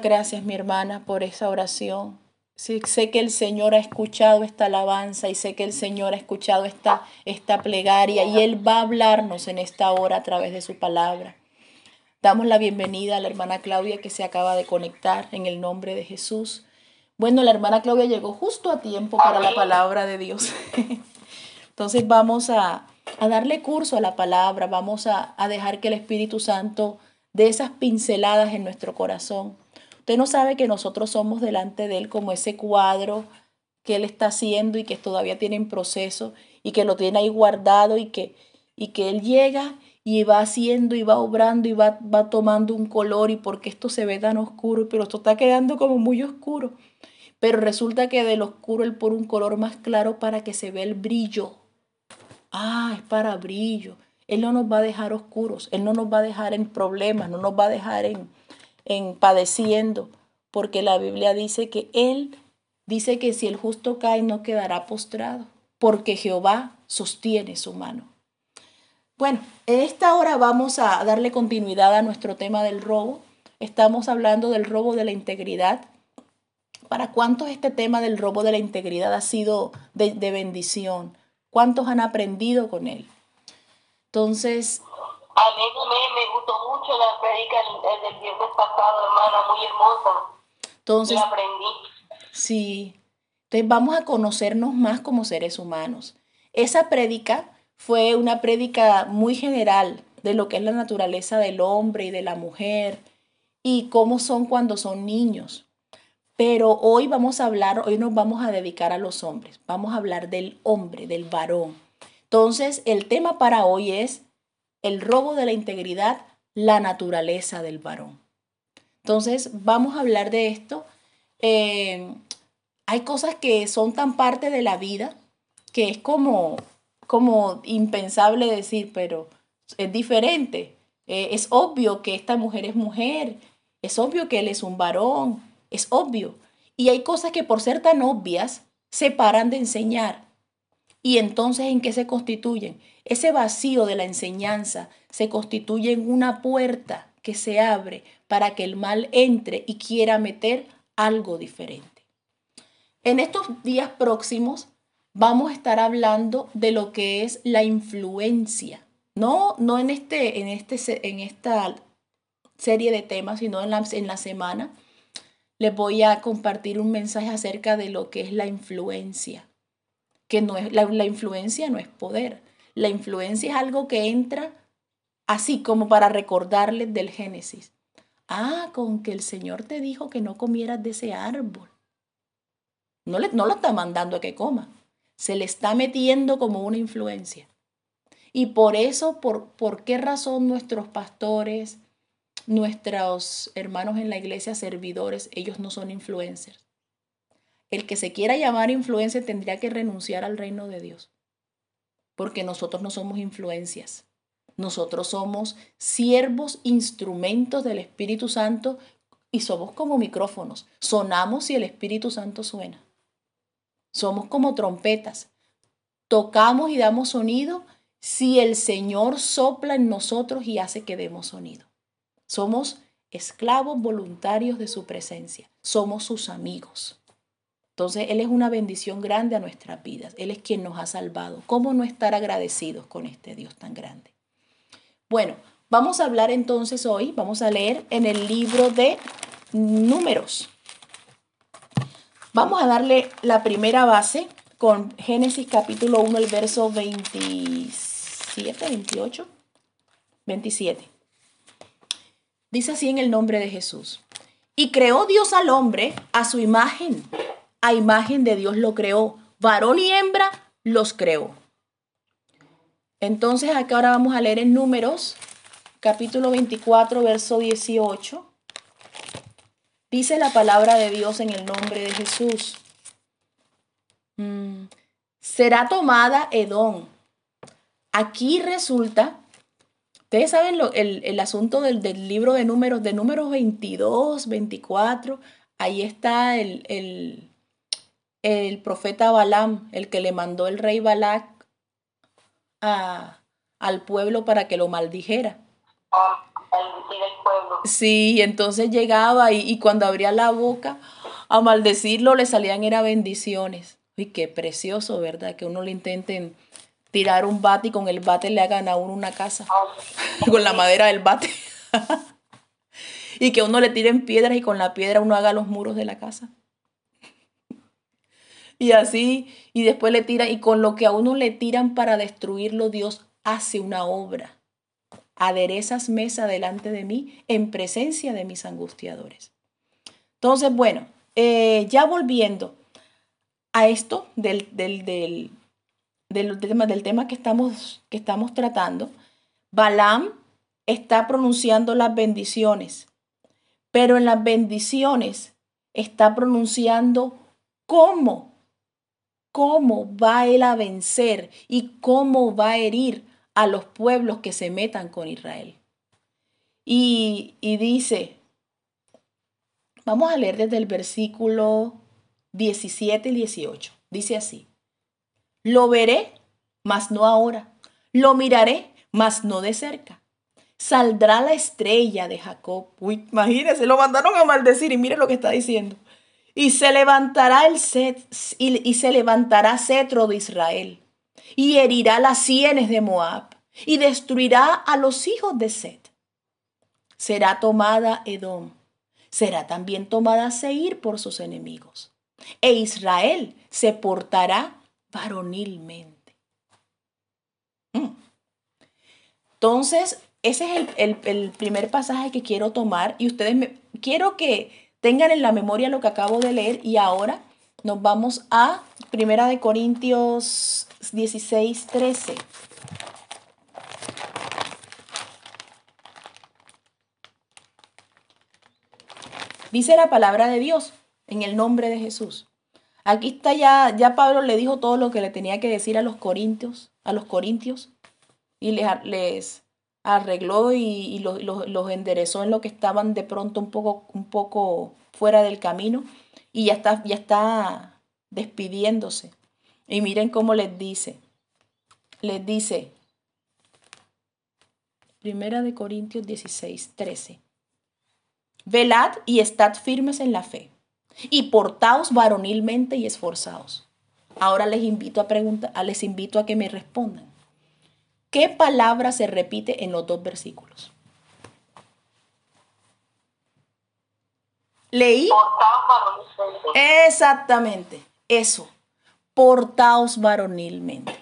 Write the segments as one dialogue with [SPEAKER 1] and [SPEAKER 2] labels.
[SPEAKER 1] Gracias, mi hermana, por esa oración. sé que el Señor ha escuchado esta alabanza y sé que el Señor ha escuchado esta, esta plegaria y Él va a hablarnos en esta hora a través de su palabra. Damos la bienvenida a la hermana Claudia que se acaba de conectar en el nombre de Jesús. Bueno, la hermana Claudia llegó justo a tiempo para la palabra de Dios. Entonces vamos a, darle curso a la palabra, vamos a, a dejar que el Espíritu Santo dé esas pinceladas en nuestro corazón. Usted no sabe que nosotros somos delante de Él como ese cuadro que Él está haciendo y que todavía tiene en proceso y que lo tiene ahí guardado y que, y que Él llega y va haciendo y va obrando y va, va tomando un color y porque esto se ve tan oscuro, pero esto está quedando como muy oscuro. Pero resulta que del oscuro él pone un color más claro para que se vea el brillo. Ah, es para brillo. Él no nos va a dejar oscuros, Él no nos va a dejar en problemas, no nos va a dejar en, en padeciendo, porque la Biblia dice que Él dice que si el justo cae no quedará postrado, porque Jehová sostiene su mano. Bueno, en esta hora vamos a darle continuidad a nuestro tema del robo. Estamos hablando del robo de la integridad. ¿Para cuántos este tema del robo de la integridad ha sido de, bendición? ¿Cuántos han aprendido con él? Entonces...
[SPEAKER 2] A mí me, gustó mucho la predica del viernes pasado, hermana, muy hermosa.
[SPEAKER 1] Entonces...
[SPEAKER 2] Y aprendí.
[SPEAKER 1] Sí. Entonces vamos a conocernos más como seres humanos. Esa prédica fue una prédica muy general de lo que es la naturaleza del hombre y de la mujer y cómo son cuando son niños. Pero hoy vamos a hablar, hoy nos vamos a dedicar a los hombres, vamos a hablar del hombre, del varón. Entonces, el tema para hoy es el robo de la integridad, la naturaleza del varón. Entonces, vamos a hablar de esto. Eh, hay cosas que son tan parte de la vida que es como como impensable decir, pero es diferente. Eh, es obvio que esta mujer es mujer, es obvio que él es un varón, es obvio. Y hay cosas que por ser tan obvias se paran de enseñar. Y entonces, ¿en qué se constituyen? Ese vacío de la enseñanza se constituye en una puerta que se abre para que el mal entre y quiera meter algo diferente. En estos días próximos vamos a estar hablando de lo que es la influencia. No, no en, este, en, este, en esta serie de temas, sino en la, en la semana. Les voy a compartir un mensaje acerca de lo que es la influencia. Que no es, la, la influencia no es poder. La influencia es algo que entra así como para recordarles del Génesis. Ah, con que el Señor te dijo que no comieras de ese árbol. No, le, no lo está mandando a que coma se le está metiendo como una influencia. Y por eso, por, por qué razón nuestros pastores, nuestros hermanos en la iglesia, servidores, ellos no son influencers. El que se quiera llamar influencer tendría que renunciar al reino de Dios, porque nosotros no somos influencias. Nosotros somos siervos, instrumentos del Espíritu Santo y somos como micrófonos. Sonamos si el Espíritu Santo suena. Somos como trompetas. Tocamos y damos sonido si el Señor sopla en nosotros y hace que demos sonido. Somos esclavos voluntarios de su presencia. Somos sus amigos. Entonces, Él es una bendición grande a nuestras vidas. Él es quien nos ha salvado. ¿Cómo no estar agradecidos con este Dios tan grande? Bueno, vamos a hablar entonces hoy, vamos a leer en el libro de números. Vamos a darle la primera base con Génesis capítulo 1, el verso 27, 28, 27. Dice así en el nombre de Jesús. Y creó Dios al hombre a su imagen. A imagen de Dios lo creó. Varón y hembra los creó. Entonces acá ahora vamos a leer en números capítulo 24, verso 18. Dice la palabra de Dios en el nombre de Jesús. Mm, será tomada Edom. Aquí resulta, ustedes saben el, asunto del, libro de números, de números 22, 24, ahí está el, el, profeta Balaam, el que le mandó el rey Balac al pueblo para que lo maldijera.
[SPEAKER 2] maldecir al pueblo.
[SPEAKER 1] Sí, entonces llegaba y, y cuando abría la boca a maldecirlo le salían era bendiciones. Y qué precioso, ¿verdad? Que uno le intenten tirar un bate y con el bate le hagan a uno una casa. con la madera del bate. y que uno le tiren piedras y con la piedra uno haga los muros de la casa. Y así, y después le tiran, y con lo que a uno le tiran para destruirlo, Dios hace una obra. Aderezas mesa delante de mí en presencia de mis angustiadores. Entonces, bueno, eh, ya volviendo a esto del, del, del, del, tema, del tema que estamos, que estamos tratando, Balaam está pronunciando las bendiciones, pero en las bendiciones está pronunciando cómo, cómo va él a vencer y cómo va a herir a los pueblos que se metan con Israel. Y, y dice, vamos a leer desde el versículo 17 y 18. Dice así, lo veré, mas no ahora. Lo miraré, mas no de cerca. Saldrá la estrella de Jacob. Uy, imagínense, lo mandaron a maldecir y mire lo que está diciendo. Y se levantará el set, y, y se levantará cetro de Israel y herirá las sienes de Moab y destruirá a los hijos de Set. Será tomada Edom, será también tomada Seir por sus enemigos e Israel se portará varonilmente. Mm. Entonces, ese es el, primer pasaje que quiero tomar y ustedes me, quiero que tengan en la memoria lo que acabo de leer y ahora nos vamos a Primera de Corintios 16, 13. Dice la palabra de Dios en el nombre de Jesús. Aquí está ya, ya Pablo le dijo todo lo que le tenía que decir a los corintios, a los corintios, y les, les arregló y, los, enderezó en lo que estaban de pronto un poco, un poco fuera del camino, y ya está, ya está despidiéndose. Y miren cómo les dice, les dice, Primera de Corintios 16, 13. Velad y estad firmes en la fe y portaos varonilmente y esforzados. Ahora les invito a preguntar, les invito a que me respondan. ¿Qué palabra se repite en los dos versículos? Leí. Exactamente, eso. Portaos varonilmente.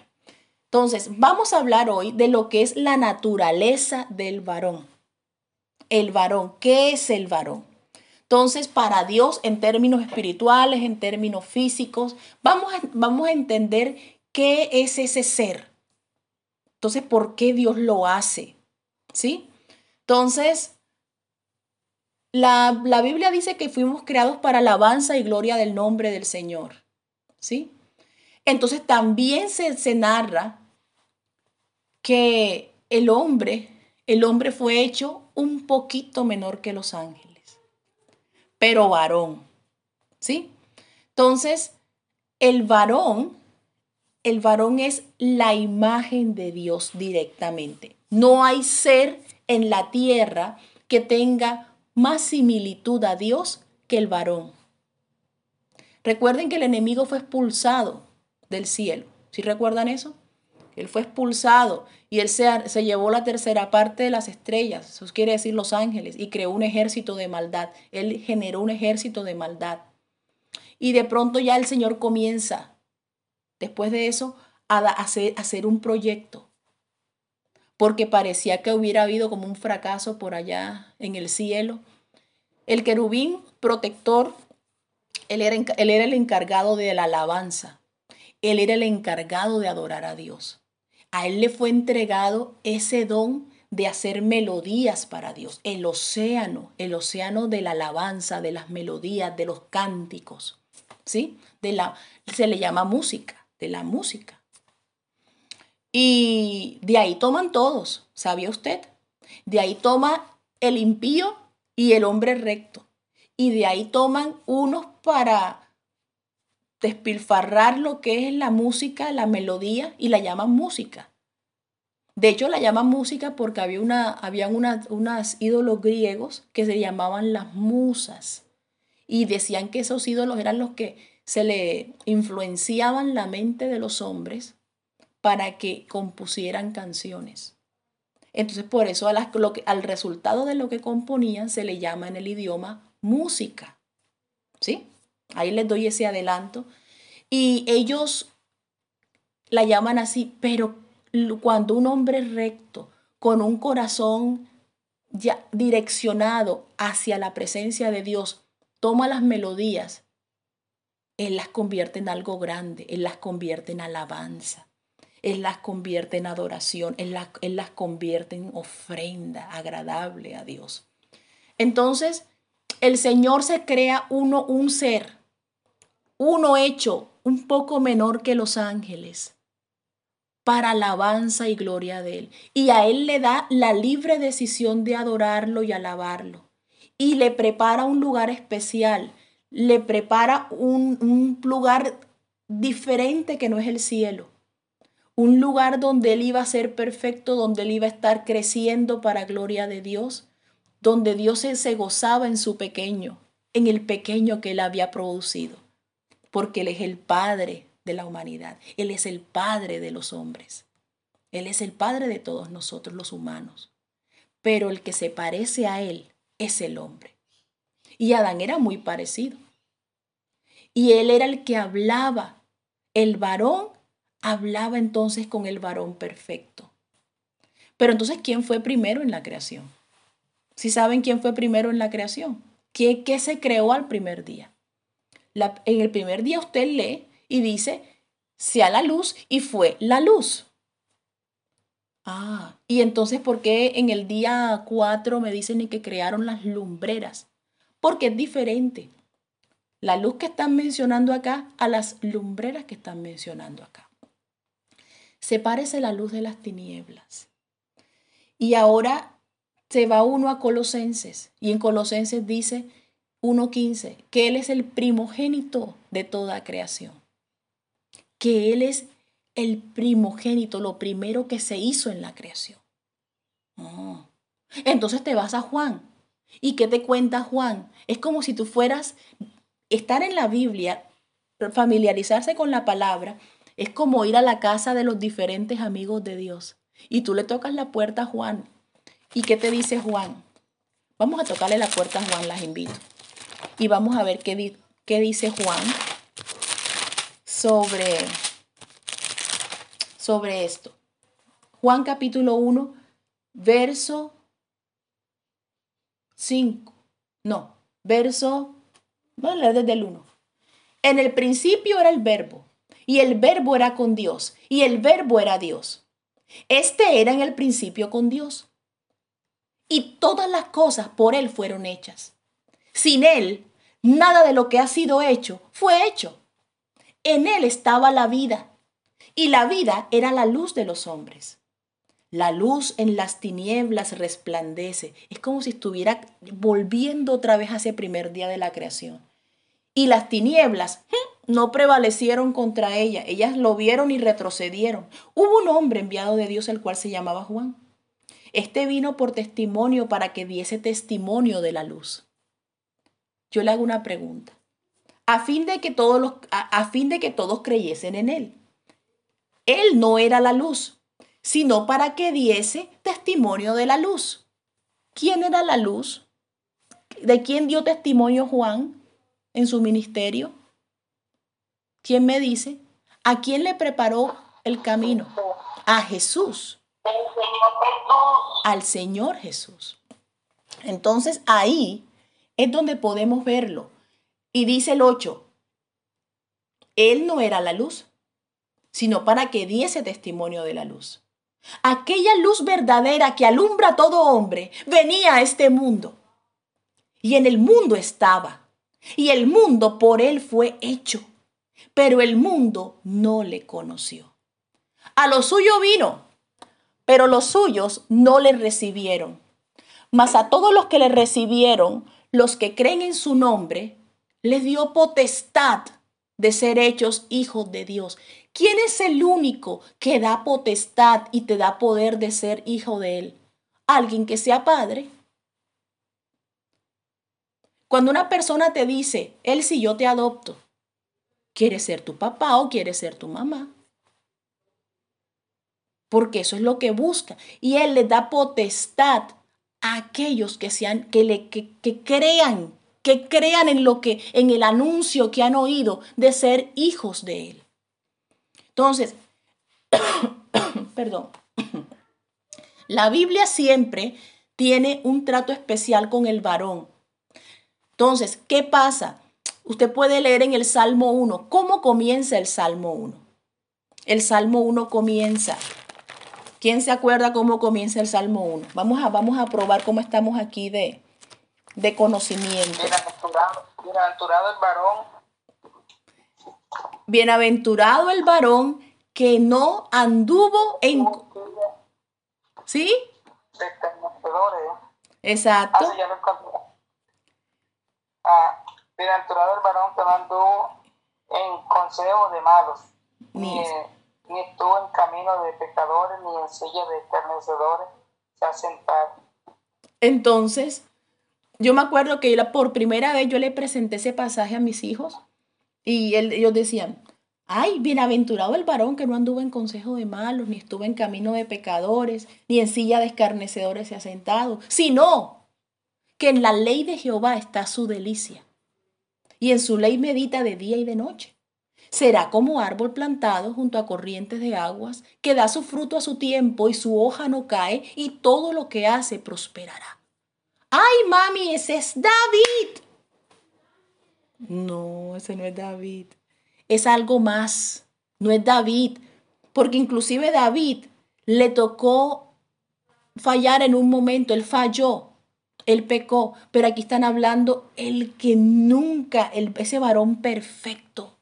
[SPEAKER 1] Entonces, vamos a hablar hoy de lo que es la naturaleza del varón. El varón, ¿qué es el varón? Entonces, para Dios, en términos espirituales, en términos físicos, vamos a, vamos a entender qué es ese ser. Entonces, ¿por qué Dios lo hace? ¿Sí? Entonces, la, la, Biblia dice que fuimos creados para alabanza y gloria del nombre del Señor. ¿Sí? Entonces también se, se narra que el hombre, el hombre fue hecho un poquito menor que los ángeles pero varón. ¿Sí? Entonces, el varón, el varón es la imagen de Dios directamente. No hay ser en la tierra que tenga más similitud a Dios que el varón. Recuerden que el enemigo fue expulsado del cielo. ¿Sí recuerdan eso? Él fue expulsado y él se, se, llevó la tercera parte de las estrellas, eso quiere decir los ángeles, y creó un ejército de maldad. Él generó un ejército de maldad. Y de pronto ya el Señor comienza, después de eso, hacer, hacer un proyecto. Porque parecía que hubiera habido como un fracaso por allá en el cielo. El querubín protector, él era, él era el encargado de la alabanza. Él era el encargado de adorar a Dios a él le fue entregado ese don de hacer melodías para Dios, el océano, el océano de la alabanza, de las melodías, de los cánticos, ¿sí? De la, se le llama música, de la música. Y de ahí toman todos, ¿sabía usted? De ahí toma el impío y el hombre recto. Y de ahí toman unos para despilfarrar lo que es la música, la melodía, y la llaman música. De hecho, la llaman música porque había una, habían unas ídolos griegos que se llamaban las musas. Y decían que esos ídolos eran los que se le influenciaban la mente de los hombres para que compusieran canciones. Entonces, por eso al resultado de lo que componían se le llama en el idioma música. ¿Sí? Ahí les doy ese adelanto. Y ellos la llaman así, pero cuando un hombre recto, con un corazón ya direccionado hacia la presencia de Dios, toma las melodías, Él las convierte en algo grande, Él las convierte en alabanza. Él las convierte en adoración, él las, él las convierte en ofrenda agradable a Dios. Entonces, el Señor se crea uno, un ser, uno hecho un poco menor que los ángeles, para alabanza y gloria de Él. Y a Él le da la libre decisión de adorarlo y alabarlo. Y le prepara un lugar especial, le prepara un, un lugar diferente que no es el cielo. Un lugar donde él iba a ser perfecto, donde él iba a estar creciendo para gloria de Dios, donde Dios se gozaba en su pequeño, en el pequeño que él había producido, porque él es el Padre de la humanidad, él es el Padre de los hombres, él es el Padre de todos nosotros los humanos, pero el que se parece a él es el hombre. Y Adán era muy parecido. Y él era el que hablaba, el varón hablaba entonces con el varón perfecto. Pero entonces, ¿quién fue primero en la creación? Si saben quién fue primero en la creación, ¿qué, qué se creó al primer día? en el primer día usted lee y dice, sea la luz y fue la luz. Ah, y entonces, ¿por qué en el día 4 me dicen que crearon las lumbreras? Porque es diferente la luz que están mencionando acá a las lumbreras que están mencionando acá se parece la luz de las tinieblas. Y ahora se va uno a Colosenses y en Colosenses dice 1.15 que Él es el primogénito de toda creación, que Él es el primogénito, lo primero que se hizo en la creación. Oh. Entonces te vas a Juan. ¿Y qué te cuenta Juan? Es como si tú fueras, estar en la Biblia, familiarizarse con la palabra, es como ir a la casa de los diferentes amigos de Dios. Y tú le tocas la puerta a Juan. ¿Y qué te dice Juan? Vamos a tocarle la puerta a Juan, las invito. Y vamos a ver qué, qué dice Juan sobre, sobre esto. Juan capítulo 1, verso 5. No, verso, voy a leer desde el 1. En el principio era el verbo y el verbo era con Dios, y el verbo era Dios. Este era en el principio con Dios. Y todas las cosas por Él fueron hechas. Sin Él, nada de lo que ha sido hecho fue hecho. En Él estaba la vida, y la vida era la luz de los hombres. La luz en las tinieblas resplandece. Es como si estuviera volviendo otra vez a ese primer día de la creación. Y las tinieblas no prevalecieron contra ella. Ellas lo vieron y retrocedieron. Hubo un hombre enviado de Dios, el cual se llamaba Juan. Este vino por testimonio para que diese testimonio de la luz. Yo le hago una pregunta. A fin de que todos, a fin de que todos creyesen en él. Él no era la luz, sino para que diese testimonio de la luz. ¿Quién era la luz? ¿De quién dio testimonio Juan en su ministerio? ¿Quién me dice? ¿A quién le preparó el camino? A Jesús. Al Señor Jesús. Entonces ahí es donde podemos verlo. Y dice el 8, Él no era la luz, sino para que diese testimonio de la luz. Aquella luz verdadera que alumbra a todo hombre venía a este mundo. Y en el mundo estaba. Y el mundo por Él fue hecho pero el mundo no le conoció. A lo suyo vino, pero los suyos no le recibieron. Mas a todos los que le recibieron, los que creen en su nombre, les dio potestad de ser hechos hijos de Dios. ¿Quién es el único que da potestad y te da poder de ser hijo de Él? Alguien que sea padre. Cuando una persona te dice, Él si yo te adopto, ¿quiere ser tu papá o quiere ser tu mamá? Porque eso es lo que busca. Y Él le da potestad a aquellos que, sean, que, le, que, que crean que crean en lo que, en el anuncio que han oído de ser hijos de Él. Entonces, perdón, la Biblia siempre tiene un trato especial con el varón. Entonces, ¿qué pasa? Usted puede leer en el Salmo 1. ¿Cómo comienza el Salmo 1? El Salmo 1 comienza. ¿Quién se acuerda cómo comienza el Salmo 1? Vamos a, vamos a probar cómo estamos aquí de, de conocimiento.
[SPEAKER 2] Bienaventurado, el varón.
[SPEAKER 1] Bienaventurado el varón que no anduvo en... ¿Sí? Exacto.
[SPEAKER 2] Ah, bienaventurado el varón que no anduvo en consejo de malos, ni, ni, estuvo en camino de pecadores, ni en silla de escarnecedores se ha sentado.
[SPEAKER 1] Entonces, yo me acuerdo que por primera vez yo le presenté ese pasaje a mis hijos y ellos decían, ay, bienaventurado el varón que no anduvo en consejo de malos, ni estuvo en camino de pecadores, ni en silla de escarnecedores se ha sentado, sino que en la ley de Jehová está su delicia y en su ley medita de día y de noche. Será como árbol plantado junto a corrientes de aguas, que da su fruto a su tiempo y su hoja no cae, y todo lo que hace prosperará. ¡Ay, mami, ese es David! No, ese no es David. Es algo más. No es David. Porque inclusive David le tocó fallar en un momento. Él falló. Él pecó. Pero aquí están hablando el que nunca, ese varón perfecto.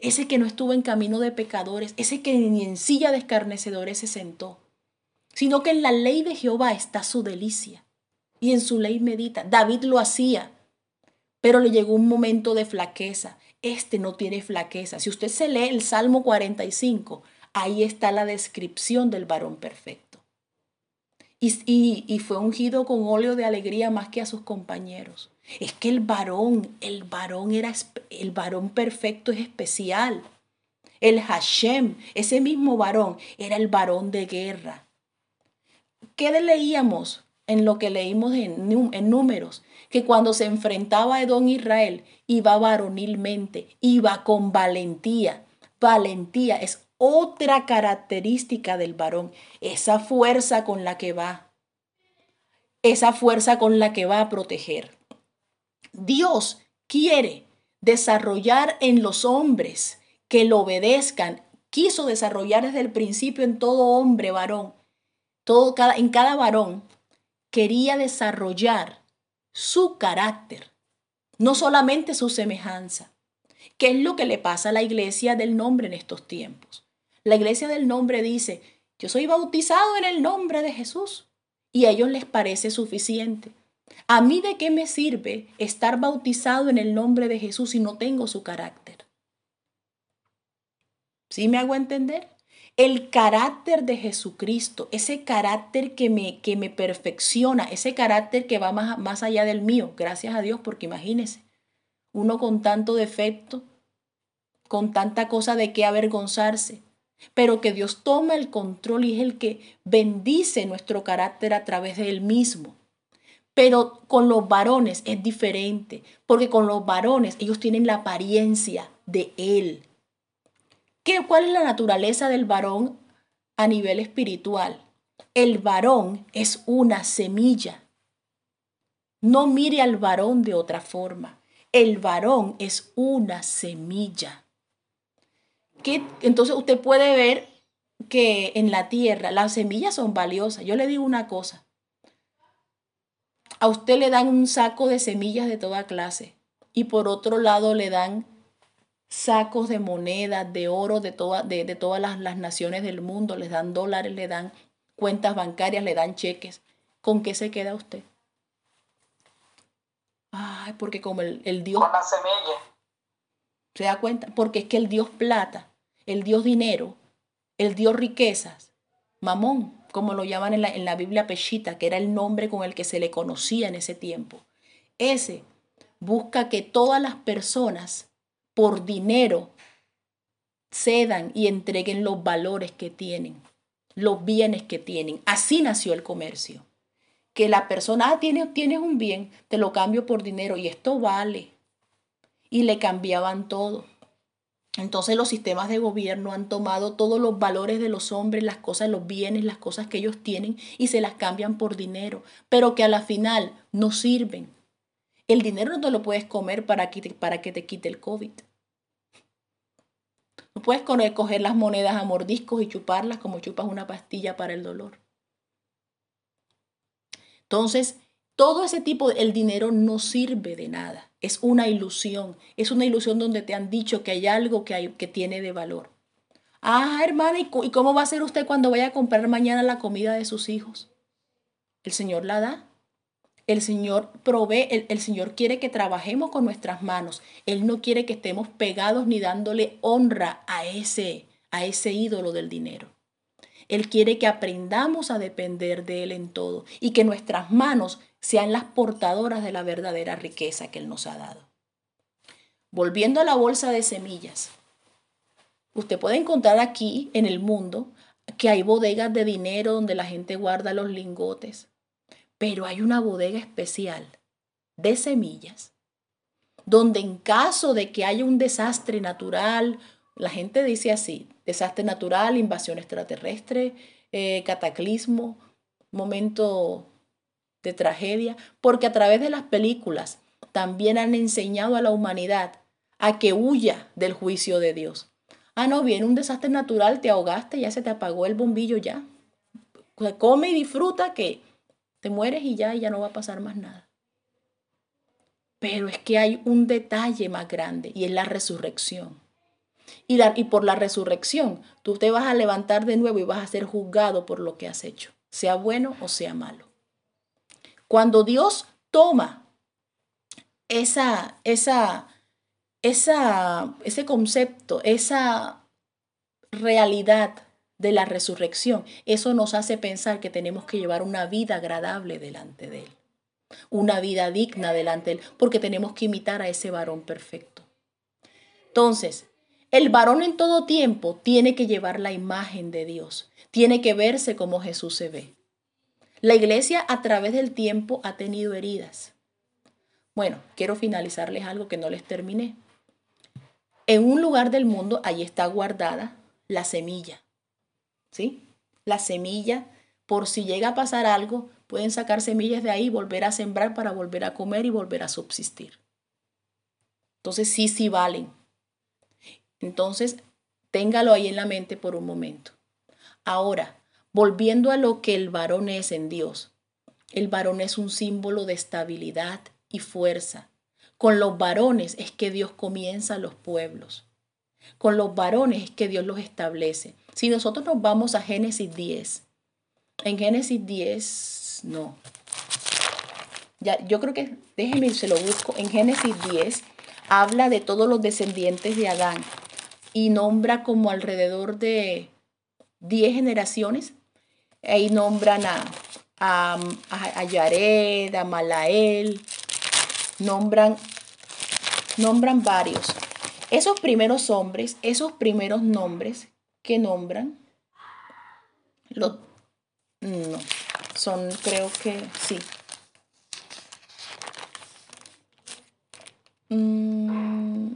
[SPEAKER 1] Ese que no estuvo en camino de pecadores. Ese que ni en silla de escarnecedores se sentó. Sino que en la ley de Jehová está su delicia y en su ley medita. David lo hacía, pero le llegó un momento de flaqueza. Este no tiene flaqueza. Si usted se lee el Salmo 45, ahí está la descripción del varón perfecto. Y, y, fue ungido con óleo de alegría más que a sus compañeros. Es que el varón, el varón era, el varón perfecto es especial. El Hashem, ese mismo varón, era el varón de guerra. ¿Qué leíamos? en lo que leímos en, números, que cuando se enfrentaba a Edom Israel, iba varonilmente, iba con valentía. Valentía es otra característica del varón, esa fuerza con la que va, esa fuerza con la que va a proteger. Dios quiere desarrollar en los hombres que lo obedezcan, quiso desarrollar desde el principio en todo hombre varón, todo cada, en cada varón quería desarrollar su carácter, no solamente su semejanza. ¿Qué es lo que le pasa a la iglesia del nombre en estos tiempos? La iglesia del nombre dice, yo soy bautizado en el nombre de Jesús y a ellos les parece suficiente. ¿A mí de qué me sirve estar bautizado en el nombre de Jesús si no tengo su carácter? ¿Sí me hago entender? El carácter de Jesucristo, ese carácter que me, que me perfecciona, ese carácter que va más, más allá del mío, gracias a Dios, porque imagínese, uno con tanto defecto, con tanta cosa de qué avergonzarse, pero que Dios toma el control y es el que bendice nuestro carácter a través de Él mismo. Pero con los varones es diferente, porque con los varones ellos tienen la apariencia de Él. ¿Cuál es la naturaleza del varón a nivel espiritual? El varón es una semilla. No mire al varón de otra forma. El varón es una semilla. Entonces usted puede ver que en la tierra las semillas son valiosas. Yo le digo una cosa. A usted le dan un saco de semillas de toda clase y por otro lado le dan sacos de monedas, de oro de, de, todas las, las, naciones del mundo, les dan dólares, le dan cuentas bancarias, le dan cheques. ¿Con qué se queda usted? Ay, porque como el, el Dios...
[SPEAKER 2] Con la semilla.
[SPEAKER 1] ¿Se da cuenta? Porque es que el Dios plata, el Dios dinero, el Dios riquezas, mamón, como lo llaman en la, en la Biblia Peshita, que era el nombre con el que se le conocía en ese tiempo. Ese busca que todas las personas por dinero cedan y entreguen los valores que tienen, los bienes que tienen. Así nació el comercio. Que la persona, ah, tienes, un bien, te lo cambio por dinero y esto vale. Y le cambiaban todo. Entonces los sistemas de gobierno han tomado todos los valores de los hombres, las cosas, los bienes, las cosas que ellos tienen y se las cambian por dinero, pero que a la final no sirven. El dinero no te lo puedes comer para que te, para que te quite el COVID. No puedes coger las monedas a mordiscos y chuparlas como chupas una pastilla para el dolor. Entonces, todo ese tipo, el dinero no sirve de nada. Es una ilusión. Es una ilusión donde te han dicho que hay algo que, que tiene de valor. Ah, hermana, ¿y cómo va a ser usted cuando vaya a comprar mañana la comida de sus hijos? El Señor la da. El Señor provee, el, Señor quiere que trabajemos con nuestras manos. Él no quiere que estemos pegados ni dándole honra a ese, a ese ídolo del dinero. Él quiere que aprendamos a depender de Él en todo y que nuestras manos sean las portadoras de la verdadera riqueza que Él nos ha dado. Volviendo a la bolsa de semillas, usted puede encontrar aquí en el mundo que hay bodegas de dinero donde la gente guarda los lingotes, pero hay una bodega especial de semillas, donde en caso de que haya un desastre natural, la gente dice así, desastre natural, invasión extraterrestre, eh, cataclismo, momento de tragedia, porque a través de las películas también han enseñado a la humanidad a que huya del juicio de Dios. Ah, no, viene un desastre natural, te ahogaste, ya se te apagó el bombillo ya. Come y disfruta que te mueres y ya, y ya no va a pasar más nada. Pero es que hay un detalle más grande y es la resurrección. Y, la, y por la resurrección tú te vas a levantar de nuevo y vas a ser juzgado por lo que has hecho, sea bueno o sea malo. Cuando Dios toma esa, esa, esa, ese concepto, esa realidad de la resurrección, eso nos hace pensar que tenemos que llevar una vida agradable delante de Él, una vida digna delante de Él, porque tenemos que imitar a ese varón perfecto. Entonces, el varón en todo tiempo tiene que llevar la imagen de Dios, tiene que verse como Jesús se ve. La iglesia a través del tiempo ha tenido heridas. Bueno, quiero finalizarles algo que no les terminé. En un lugar del mundo, allí está guardada la semilla. ¿Sí? La semilla, por si llega a pasar algo, pueden sacar semillas de ahí, volver a sembrar para volver a comer y volver a subsistir. Entonces sí, sí valen. Entonces, téngalo ahí en la mente por un momento. Ahora, volviendo a lo que el varón es en Dios. El varón es un símbolo de estabilidad y fuerza. Con los varones es que Dios comienza los pueblos. Con los varones es que Dios los establece. Si nosotros nos vamos a Génesis 10, en Génesis 10, no. Ya, yo creo que, déjenme, se lo busco. En Génesis 10 habla de todos los descendientes de Adán y nombra como alrededor de 10 generaciones. Ahí nombran a, a, a Yared, a Malael, nombran, nombran varios. Esos primeros hombres, esos primeros nombres que nombran, no, son creo que sí. Mm,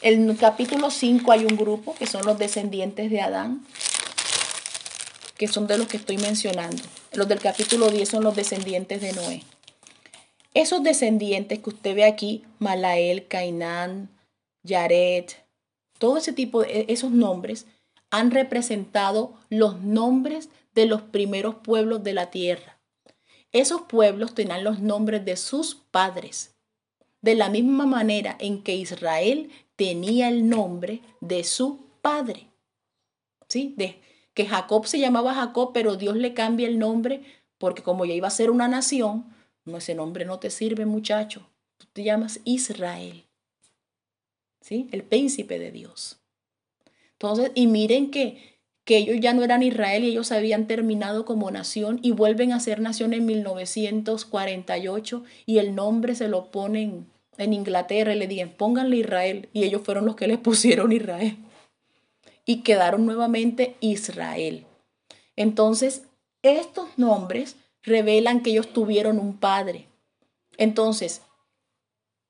[SPEAKER 1] en el capítulo 5 hay un grupo que son los descendientes de Adán, que son de los que estoy mencionando. Los del capítulo 10 son los descendientes de Noé. Esos descendientes que usted ve aquí, Malael, Cainán, Yaret, todo ese tipo de esos nombres han representado los nombres de los primeros pueblos de la tierra. Esos pueblos tenían los nombres de sus padres, de la misma manera en que Israel tenía el nombre de su padre. ¿Sí? De que Jacob se llamaba Jacob, pero Dios le cambia el nombre porque como ya iba a ser una nación, no ese nombre no te sirve, muchacho. Tú te llamas Israel. ¿Sí? El príncipe de Dios. Entonces, y miren que, que ellos ya no eran Israel y ellos habían terminado como nación y vuelven a ser nación en 1948 y el nombre se lo ponen en Inglaterra y le digan, pónganle Israel. Y ellos fueron los que les pusieron Israel. Y quedaron nuevamente Israel. Entonces, estos nombres revelan que ellos tuvieron un padre. Entonces,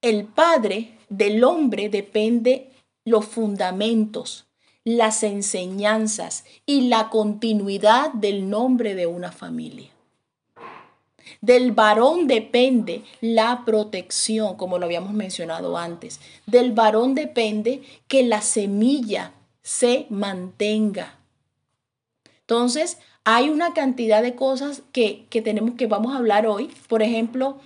[SPEAKER 1] el padre del hombre depende los fundamentos, las enseñanzas y la continuidad del nombre de una familia. Del varón depende la protección, como lo habíamos mencionado antes. Del varón depende que la semilla se mantenga. Entonces, hay una cantidad de cosas que, tenemos que vamos a hablar hoy. Por ejemplo,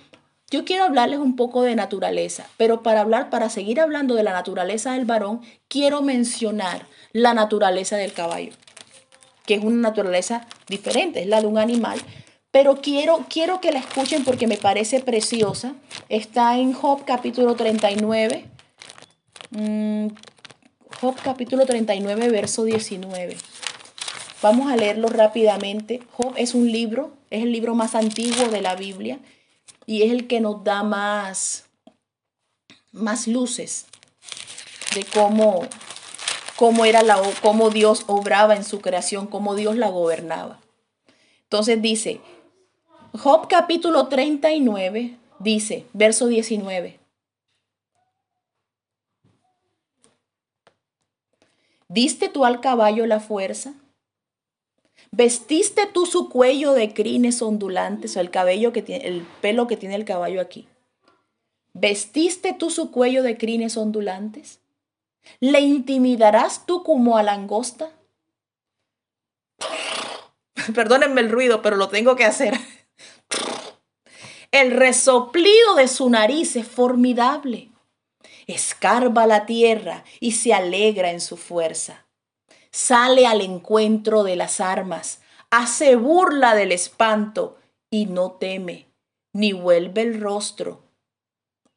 [SPEAKER 1] yo quiero hablarles un poco de naturaleza, pero para hablar, para seguir hablando de la naturaleza del varón, quiero mencionar la naturaleza del caballo, que es una naturaleza diferente, es la de un animal, pero quiero, quiero que la escuchen porque me parece preciosa. Está en Job capítulo 39. Mm, Job capítulo 39, verso 19. Vamos a leerlo rápidamente. Job es un libro, es el libro más antiguo de la Biblia y es el que nos da más, más luces de cómo, cómo, era la, cómo Dios obraba en su creación, cómo Dios la gobernaba. Entonces dice, Job capítulo 39 dice, verso 19. ¿Diste tú al caballo la fuerza? ¿Vestiste tú su cuello de crines ondulantes o el cabello que tiene, el pelo que tiene el caballo aquí? ¿Vestiste tú su cuello de crines ondulantes? ¿Le intimidarás tú como a langosta? Perdónenme el ruido, pero lo tengo que hacer. El resoplido de su nariz es formidable. Escarba la tierra y se alegra en su fuerza. Sale al encuentro de las armas, hace burla del espanto y no teme, ni vuelve el rostro,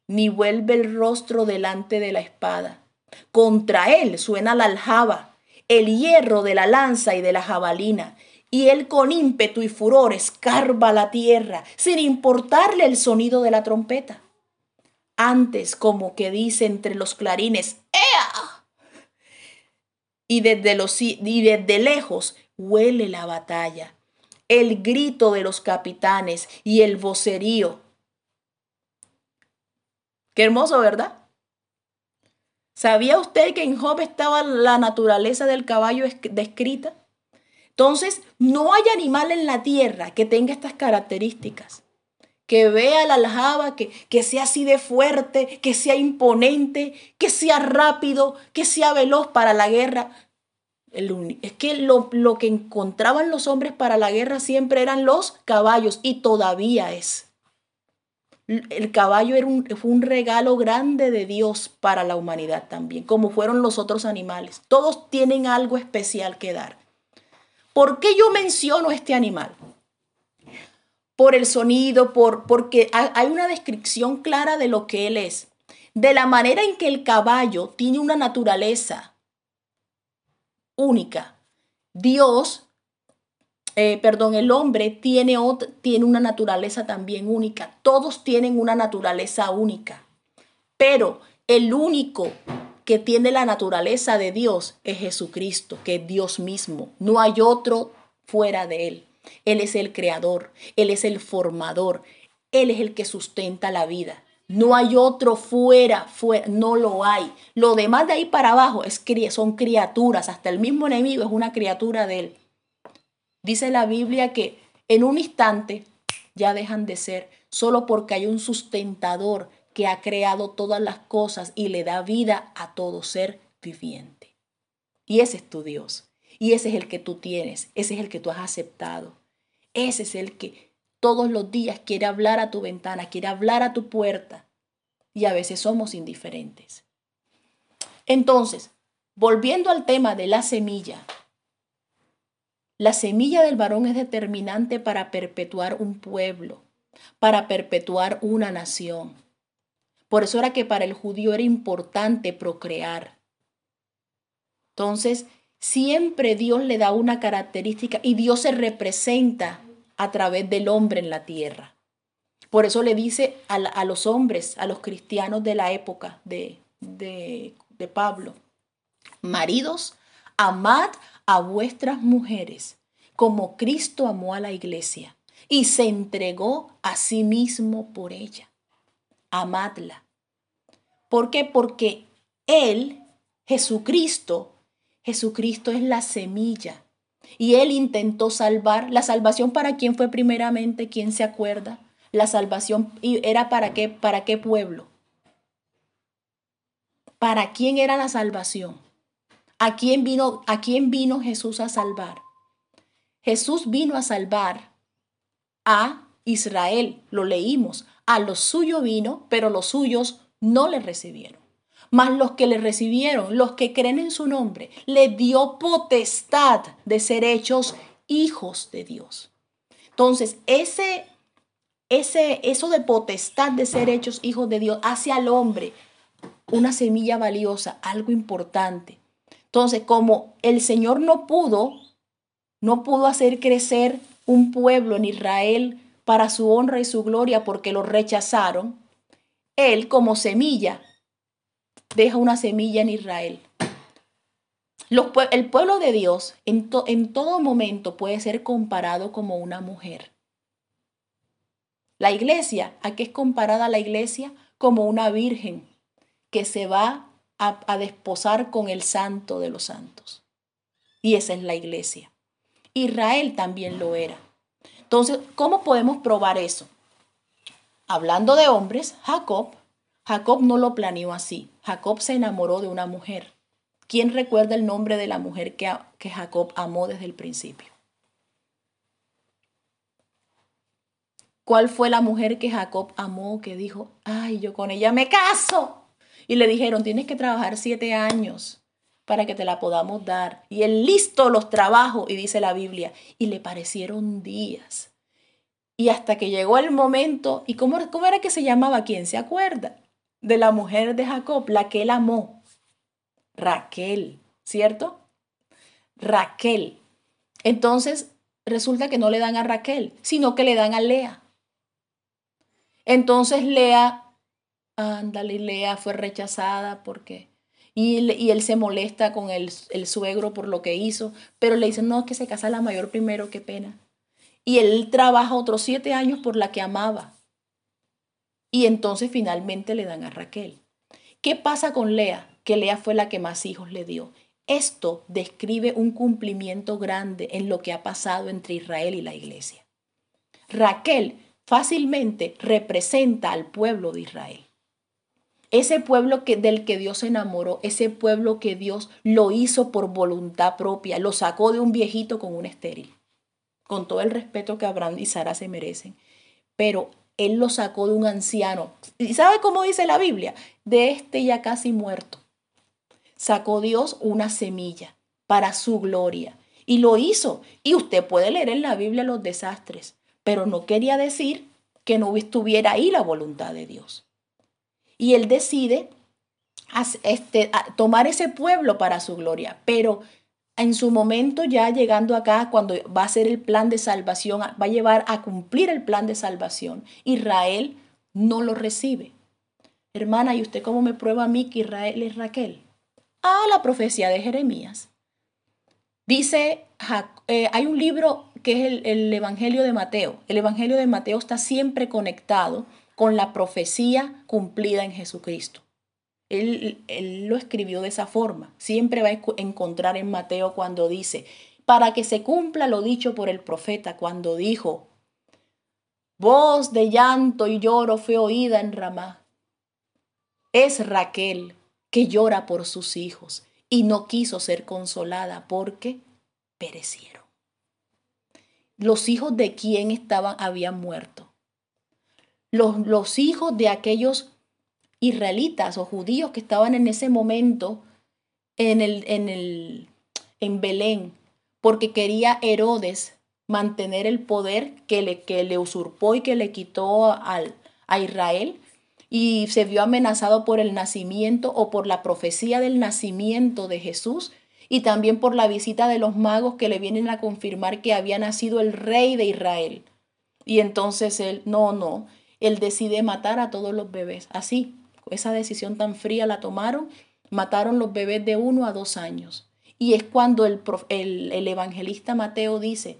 [SPEAKER 1] ni vuelve el rostro delante de la espada. Contra él suena la aljaba, el hierro de la lanza y de la jabalina, y él con ímpetu y furor escarba la tierra, sin importarle el sonido de la trompeta. Antes, como que dice entre los clarines, ¡Ea! Y desde, los, y desde lejos huele la batalla, el grito de los capitanes y el vocerío. Qué hermoso, ¿verdad? ¿Sabía usted que en Job estaba la naturaleza del caballo descrita? Entonces, no hay animal en la tierra que tenga estas características. Que vea la aljaba, que, que sea así de fuerte, que sea imponente, que sea rápido, que sea veloz para la guerra. es que lo, lo que encontraban los hombres para la guerra siempre eran los caballos y todavía es. El caballo era un, fue un regalo grande de Dios para la humanidad también, como fueron los otros animales. Todos tienen algo especial que dar. ¿Por qué yo menciono este animal? Por el sonido, por, porque hay una descripción clara de lo que él es. De la manera en que el caballo tiene una naturaleza única. Dios, eh, perdón, el hombre tiene, tiene una naturaleza también única. Todos tienen una naturaleza única. Pero el único que tiene la naturaleza de Dios es Jesucristo, que es Dios mismo. No hay otro fuera de Él. Él es el creador, Él es el formador, Él es el que sustenta la vida. No hay otro fuera, no lo hay. Lo demás de ahí para abajo es, son criaturas, hasta el mismo enemigo es una criatura de Él. Dice la Biblia que en un instante ya dejan de ser, solo porque hay un sustentador que ha creado todas las cosas y le da vida a todo ser viviente. Y ese es tu Dios. Y ese es el que tú tienes. Ese es el que tú has aceptado. Ese es el que todos los días quiere hablar a tu ventana, quiere hablar a tu puerta. Y a veces somos indiferentes. Entonces, volviendo al tema de la semilla. La semilla del varón es determinante para perpetuar un pueblo, para perpetuar una nación Por eso era que para el judío era importante procrear. Entonces, siempre Dios le da una característica y Dios se representa a través del hombre en la tierra. Por eso le dice a, los hombres, a los cristianos de la época de, de, de Pablo, maridos, amad a vuestras mujeres como Cristo amó a la iglesia y se entregó a sí mismo por ella. Amadla. ¿Por qué? Porque Él, Jesucristo, Jesucristo es la semilla. Y Él intentó salvar. La salvación para quién fue primeramente, ¿quién se acuerda? La salvación era para qué, para qué pueblo. ¿Para quién era la salvación? ¿A quién vino, a quién vino Jesús a salvar? Jesús vino a salvar a Israel, lo leímos, a los suyos vino, pero los suyos no le recibieron. Mas los que le recibieron, los que creen en su nombre, le dio potestad de ser hechos hijos de Dios. Entonces, ese, ese, eso de potestad de ser hechos hijos de Dios hace al hombre una semilla valiosa, algo importante. Entonces, como el Señor no pudo no pudo hacer crecer un pueblo en Israel para su honra y su gloria porque lo rechazaron, él como semilla deja una semilla en Israel. el pueblo de Dios en, en todo momento puede ser comparado como una mujer. La iglesia, ¿a qué es comparada la iglesia? Como una virgen que se va a, a desposar con el santo de los santos. Y esa es la iglesia. Israel también lo era. Entonces, ¿cómo podemos probar eso? Hablando de hombres, Jacob, Jacob no lo planeó así. Jacob se enamoró de una mujer. ¿Quién recuerda el nombre de la mujer que, que Jacob amó desde el principio? ¿Cuál fue la mujer que Jacob amó que dijo, ay, yo con ella me caso? Y le dijeron, tienes que trabajar siete años para que te la podamos dar. Y él listo los trabajos, y dice la Biblia, y le parecieron días. Y hasta que llegó el momento, ¿y cómo, cómo era que se llamaba? ¿Quién se acuerda? De la mujer de Jacob, la que él amó. Raquel, ¿cierto? Raquel. Entonces, resulta que no le dan a Raquel, sino que le dan a Lea. Entonces Lea, ándale, Lea fue rechazada porque y, él se molesta con el, suegro por lo que hizo, pero le dicen, no, es que se casa la mayor primero, qué pena. Y él trabaja otros siete años por la que amaba. Y entonces finalmente le dan a Raquel. ¿Qué pasa con Lea? Que Lea fue la que más hijos le dio. Esto describe un cumplimiento grande en lo que ha pasado entre Israel y la iglesia. Raquel fácilmente representa al pueblo de Israel. Ese pueblo que, del que Dios se enamoró, ese pueblo que Dios lo hizo por voluntad propia, lo sacó de un viejito con un estéril, con todo el respeto que Abraham y Sara se merecen. Pero Él lo sacó de un anciano. ¿Y sabe cómo dice la Biblia? De este ya casi muerto. Sacó Dios una semilla para su gloria. Y lo hizo. Y usted puede leer en la Biblia los desastres, pero no quería decir que no estuviera ahí la voluntad de Dios y él decide este, tomar ese pueblo para su gloria. Pero en su momento ya llegando acá, cuando va a ser el plan de salvación, va a llevar a cumplir el plan de salvación, Israel no lo recibe. Hermana, ¿y usted cómo me prueba a mí que Israel es Raquel? Ah, la profecía de Jeremías. Dice, eh, hay un libro que es el, el Evangelio de Mateo. El Evangelio de Mateo está siempre conectado con la profecía cumplida en Jesucristo. Él, él, lo escribió de esa forma. Siempre va a encontrar en Mateo cuando dice, para que se cumpla lo dicho por el profeta cuando dijo, voz de llanto y lloro fue oída en Ramá. Es Raquel que llora por sus hijos y no quiso ser consolada porque perecieron. Los hijos de quien estaban habían muerto los, hijos de aquellos israelitas o judíos que estaban en ese momento en, el, en, el, en Belén, porque quería Herodes mantener el poder que le, que le usurpó y que le quitó al, a Israel. y se vio amenazado por el nacimiento o por la profecía del nacimiento de Jesús y también por la visita de los magos que le vienen a confirmar que había nacido el rey de Israel. Y entonces él, no, no, él decide matar a todos los bebés. Así, esa decisión tan fría la tomaron, mataron los bebés de uno a dos años. Y es cuando el, el, evangelista Mateo dice,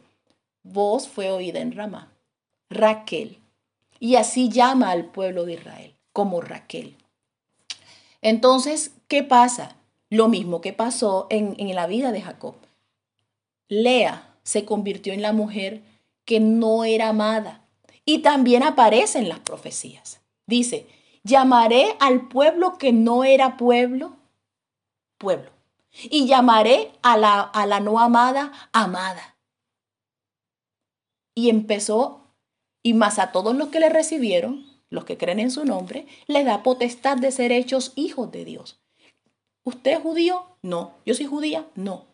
[SPEAKER 1] voz fue oída en Ramá, Raquel. Y así llama al pueblo de Israel, como Raquel. Entonces, ¿qué pasa? Lo mismo que pasó en, en la vida de Jacob. Lea se convirtió en la mujer que no era amada. Y también aparece en las profecías. Dice, llamaré al pueblo que no era pueblo, pueblo. Y llamaré a la, a la no amada, amada. Y empezó, y más a todos los que le recibieron, los que creen en su nombre, les da potestad de ser hechos hijos de Dios. ¿Usted es judío? No. ¿Yo soy judía? No.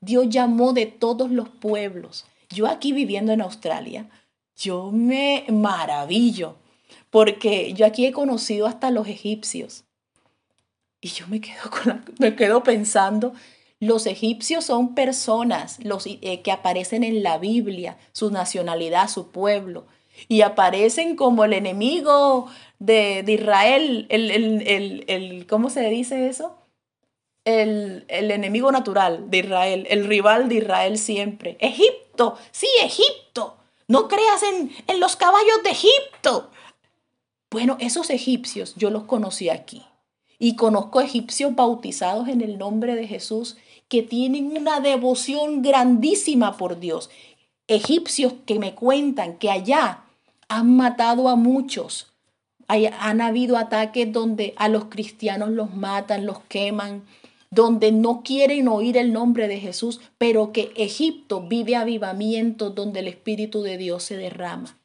[SPEAKER 1] Dios llamó de todos los pueblos. Yo aquí viviendo en Australia, yo me maravillo porque yo aquí he conocido hasta los egipcios. Y yo me quedo, con me quedo pensando, los egipcios son personas los, eh, que aparecen en la Biblia, su nacionalidad, su pueblo, y aparecen como el enemigo de, Israel, el, el, el, ¿cómo se dice eso? El, el enemigo natural de Israel, el rival de Israel siempre. Egipto, sí, Egipto. No creas en, en los caballos de Egipto. Bueno, esos egipcios yo los conocí aquí. Y conozco egipcios bautizados en el nombre de Jesús que tienen una devoción grandísima por Dios. Egipcios que me cuentan que allá han matado a muchos. han habido ataques donde a los cristianos los matan, los queman, donde no quieren oír el nombre de Jesús, pero que Egipto vive avivamiento donde el Espíritu de Dios se derrama.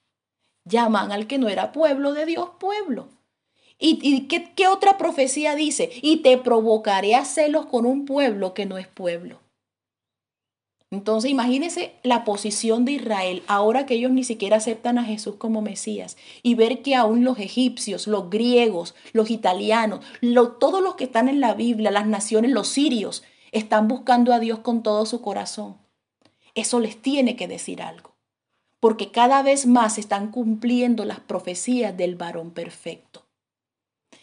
[SPEAKER 1] Llaman al que no era pueblo de Dios pueblo. ¿Y, qué, qué otra profecía dice? Y te provocaré a celos con un pueblo que no es pueblo. Entonces imagínense la posición de Israel ahora que ellos ni siquiera aceptan a Jesús como Mesías y ver que aún los egipcios, los griegos, los italianos, todos los que están en la Biblia, las naciones, los sirios, están buscando a Dios con todo su corazón. Eso les tiene que decir algo, porque cada vez más están cumpliendo las profecías del varón perfecto.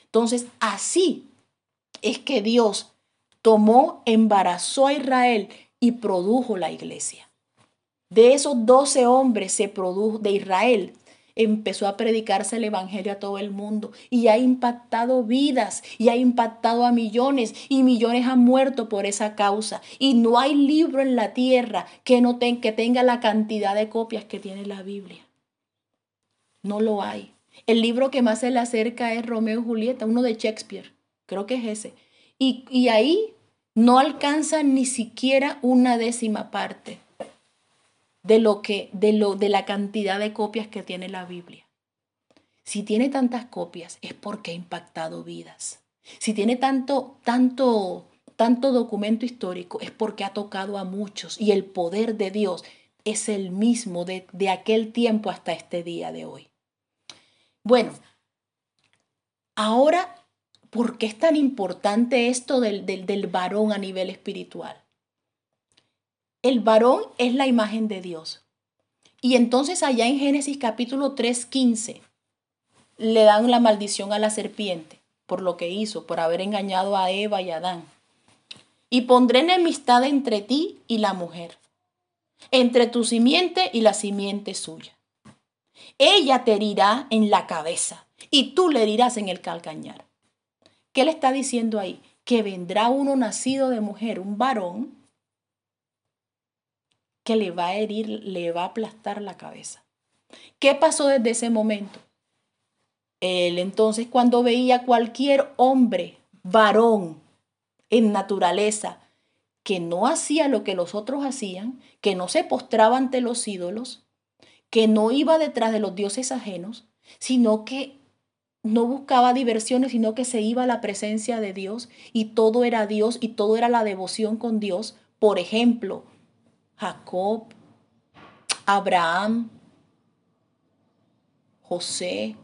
[SPEAKER 1] Entonces así es que Dios tomó, embarazó a Israel y produjo la iglesia. De esos doce hombres se produjo, de Israel, empezó a predicarse el Evangelio a todo el mundo y ha impactado vidas y ha impactado a millones y millones han muerto por esa causa. Y no hay libro en la tierra que, no que tenga la cantidad de copias que tiene la Biblia. No lo hay. El libro que más se le acerca es Romeo y Julieta, uno de Shakespeare. Creo que es ese. Y, y ahí no alcanza ni siquiera una décima parte de lo que de lo de la cantidad de copias que tiene la Biblia. Si tiene tantas copias es porque ha impactado vidas. Si tiene tanto tanto tanto documento histórico es porque ha tocado a muchos y el poder de Dios es el mismo de, de aquel tiempo hasta este día de hoy. Bueno, ahora ¿Por qué es tan importante esto del, del, varón a nivel espiritual? El varón es la imagen de Dios. Y entonces allá en Génesis capítulo 3, 15, le dan la maldición a la serpiente por lo que hizo, por haber engañado a Eva y a Adán. Y pondré enemistad entre ti y la mujer, entre tu simiente y la simiente suya. Ella te herirá en la cabeza y tú le herirás en el calcañar. ¿Qué le está diciendo ahí? Que vendrá uno nacido de mujer, un varón, que le va a herir, le va a aplastar la cabeza. ¿Qué pasó desde ese momento? Él entonces cuando veía cualquier hombre, varón, en naturaleza, que no hacía lo que los otros hacían, que no se postraba ante los ídolos, que no iba detrás de los dioses ajenos, sino que no buscaba diversiones, sino que se iba a la presencia de Dios y todo era Dios y todo era la devoción con Dios. Por ejemplo, Jacob, Abraham, José,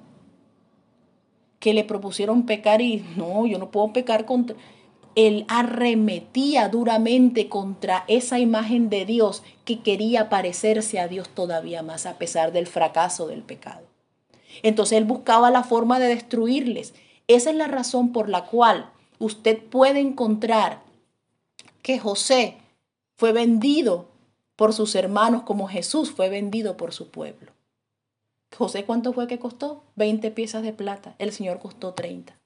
[SPEAKER 1] que le propusieron pecar y no, yo no puedo pecar contra... Él arremetía duramente contra esa imagen de Dios que quería parecerse a Dios todavía más a pesar del fracaso del pecado. Entonces él buscaba la forma de destruirles. Esa es la razón por la cual usted puede encontrar que José fue vendido por sus hermanos como Jesús fue vendido por su pueblo. José, ¿cuánto fue que costó? 20 piezas de plata. El Señor costó 30.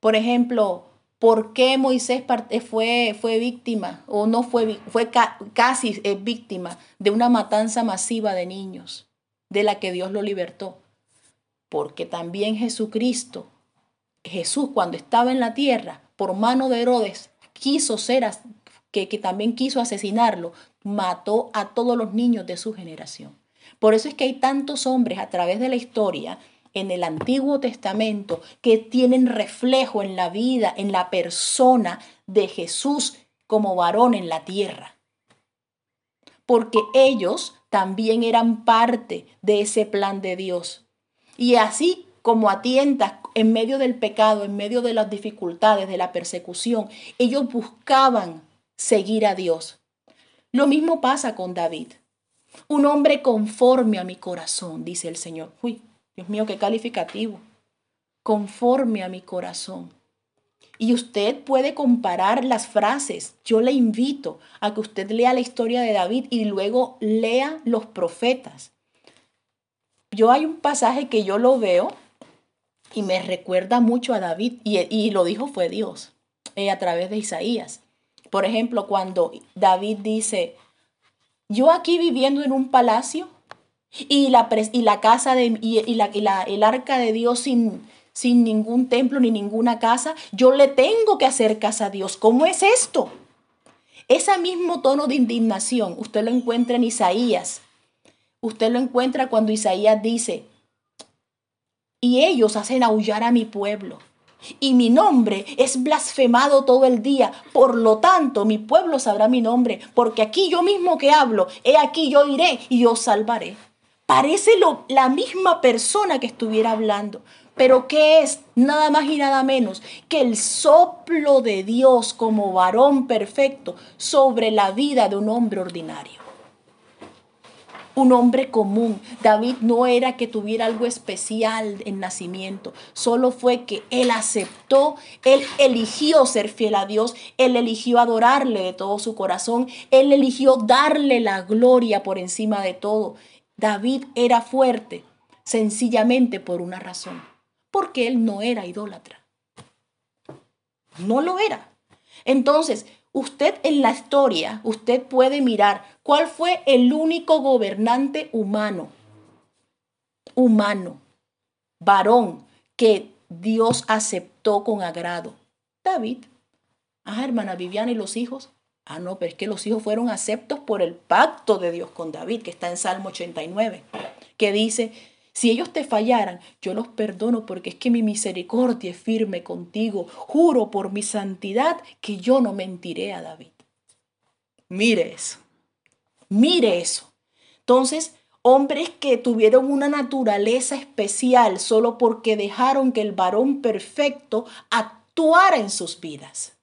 [SPEAKER 1] Por ejemplo, ¿por qué Moisés eh, fue, fue víctima o no fue, fue casi eh, víctima de una matanza masiva de niños, de la que Dios lo libertó? Porque también Jesucristo, Jesús cuando estaba en la tierra, por mano de Herodes, quiso ser, que, que también quiso asesinarlo, mató a todos los niños de su generación. Por eso es que hay tantos hombres a través de la historia en el Antiguo Testamento que tienen reflejo en la vida, en la persona de Jesús como varón en la tierra. Porque ellos también eran parte de ese plan de Dios. Y así como a tientas en medio del pecado, en medio de las dificultades, de la persecución, ellos buscaban seguir a Dios. Lo mismo pasa con David. Un hombre conforme a mi corazón, dice el Señor. Uy, Dios mío, qué calificativo. Conforme a mi corazón. Y usted puede comparar las frases. Yo le invito a que usted lea la historia de David y luego lea los profetas. Yo hay un pasaje que yo lo veo y me recuerda mucho a David y, lo dijo fue Dios eh, a través de Isaías. Por ejemplo, cuando David dice, yo aquí viviendo en un palacio y la, y la casa de, y, la, la, el arca de Dios sin, sin ningún templo ni ninguna casa, yo le tengo que hacer casa a Dios. ¿Cómo es esto? Ese mismo tono de indignación usted lo encuentra en Isaías. Usted lo encuentra cuando Isaías dice, y ellos hacen aullar a mi pueblo y mi nombre es blasfemado todo el día. Por lo tanto, mi pueblo sabrá mi nombre, porque aquí yo mismo que hablo, he aquí yo iré y os salvaré. Parece lo, la misma persona que estuviera hablando, pero ¿qué es? Nada más y nada menos que el soplo de Dios como varón perfecto sobre la vida de un hombre ordinario. Un hombre común. David no era que tuviera algo especial en nacimiento, solo fue que él aceptó, él eligió ser fiel a Dios, él eligió adorarle de todo su corazón, él eligió darle la gloria por encima de todo. David era fuerte sencillamente por una razón, porque él no era idólatra. No lo era. Entonces, usted en la historia, usted puede mirar cuál fue el único gobernante humano, humano, varón, que Dios aceptó con agrado. David. Ah, hermana Viviana y los hijos. Ah, no, pero es que los hijos fueron aceptos por el pacto de Dios con David, que está en Salmo 89, que dice, si ellos te fallaran, yo los perdono porque es que mi misericordia es firme contigo. Juro por mi santidad que yo no mentiré a David. Mire eso. Mire eso. Entonces, hombres que tuvieron una naturaleza especial solo porque dejaron que el varón perfecto actuara en sus vidas.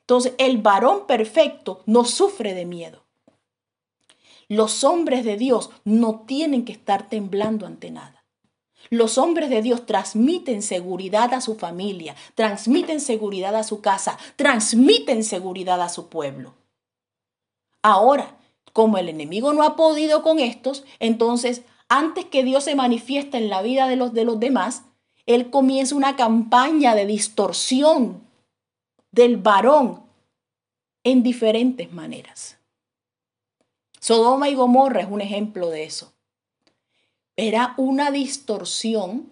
[SPEAKER 1] Entonces, el varón perfecto no sufre de miedo. Los hombres de Dios no tienen que estar temblando ante nada. Los hombres de Dios transmiten seguridad a su familia, transmiten seguridad a su casa, transmiten seguridad a su pueblo. Ahora, como el enemigo no ha podido con estos, entonces, antes que Dios se manifieste en la vida de los, de los demás, Él comienza una campaña de distorsión del varón en diferentes maneras. Sodoma y Gomorra es un ejemplo de eso. Era una distorsión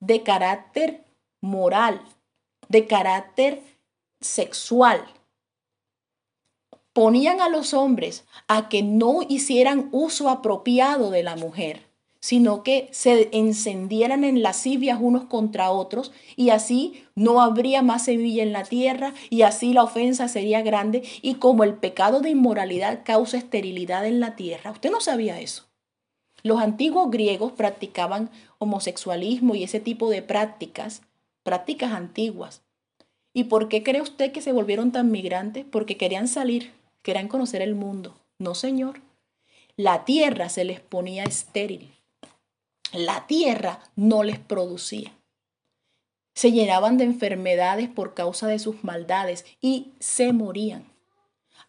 [SPEAKER 1] de carácter moral, de carácter sexual. Ponían a los hombres a que no hicieran uso apropiado de la mujer sino que se encendieran en lascivias unos contra otros y así no habría más semilla en la tierra y así la ofensa sería grande y como el pecado de inmoralidad causa esterilidad en la tierra, usted no sabía eso. Los antiguos griegos practicaban homosexualismo y ese tipo de prácticas, prácticas antiguas. ¿Y por qué cree usted que se volvieron tan migrantes? Porque querían salir, querían conocer el mundo. No, señor. La tierra se les ponía estéril. La tierra no les producía. Se llenaban de enfermedades por causa de sus maldades y se morían.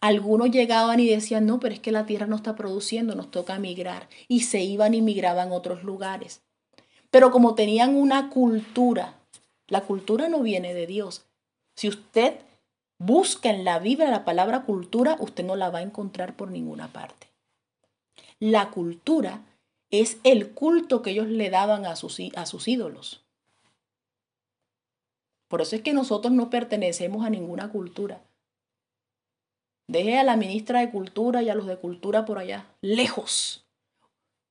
[SPEAKER 1] Algunos llegaban y decían, no, pero es que la tierra no está produciendo, nos toca migrar. Y se iban y migraban a otros lugares. Pero como tenían una cultura, la cultura no viene de Dios. Si usted busca en la Biblia la palabra cultura, usted no la va a encontrar por ninguna parte. La cultura es el culto que ellos le daban a sus, a sus ídolos. Por eso es que nosotros no pertenecemos a ninguna cultura. Deje a la ministra de Cultura y a los de Cultura por allá, lejos.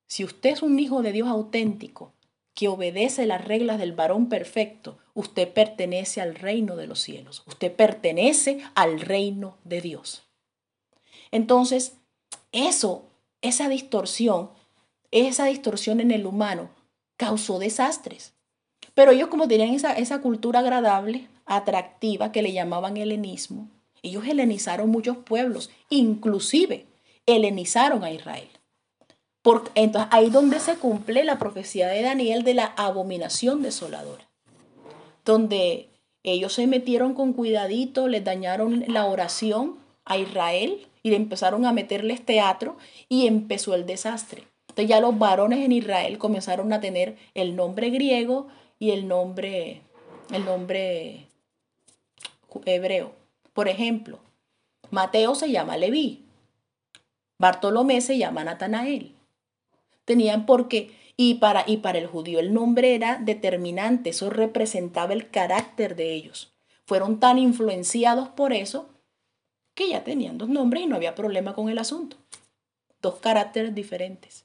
[SPEAKER 1] Si usted es un hijo de Dios auténtico, que obedece las reglas del varón perfecto, usted pertenece al reino de los cielos. Usted pertenece al reino de Dios. Entonces, eso, esa distorsión, esa distorsión en el humano, causó desastres. Pero ellos como tenían esa, esa cultura agradable, atractiva, que le llamaban helenismo, ellos helenizaron muchos pueblos, inclusive helenizaron a Israel. Porque, entonces ahí donde se cumple la profecía de Daniel de la abominación desoladora, donde ellos se metieron con cuidadito, les dañaron la oración a Israel y le empezaron a meterles teatro y empezó el desastre. Entonces ya los varones en Israel comenzaron a tener el nombre griego y el nombre, el nombre hebreo. Por ejemplo, Mateo se llama Leví, Bartolomé se llama Natanael. Tenían porque, y para, y para el judío el nombre era determinante, eso representaba el carácter de ellos. Fueron tan influenciados por eso que ya tenían dos nombres y no había problema con el asunto. Dos caracteres diferentes.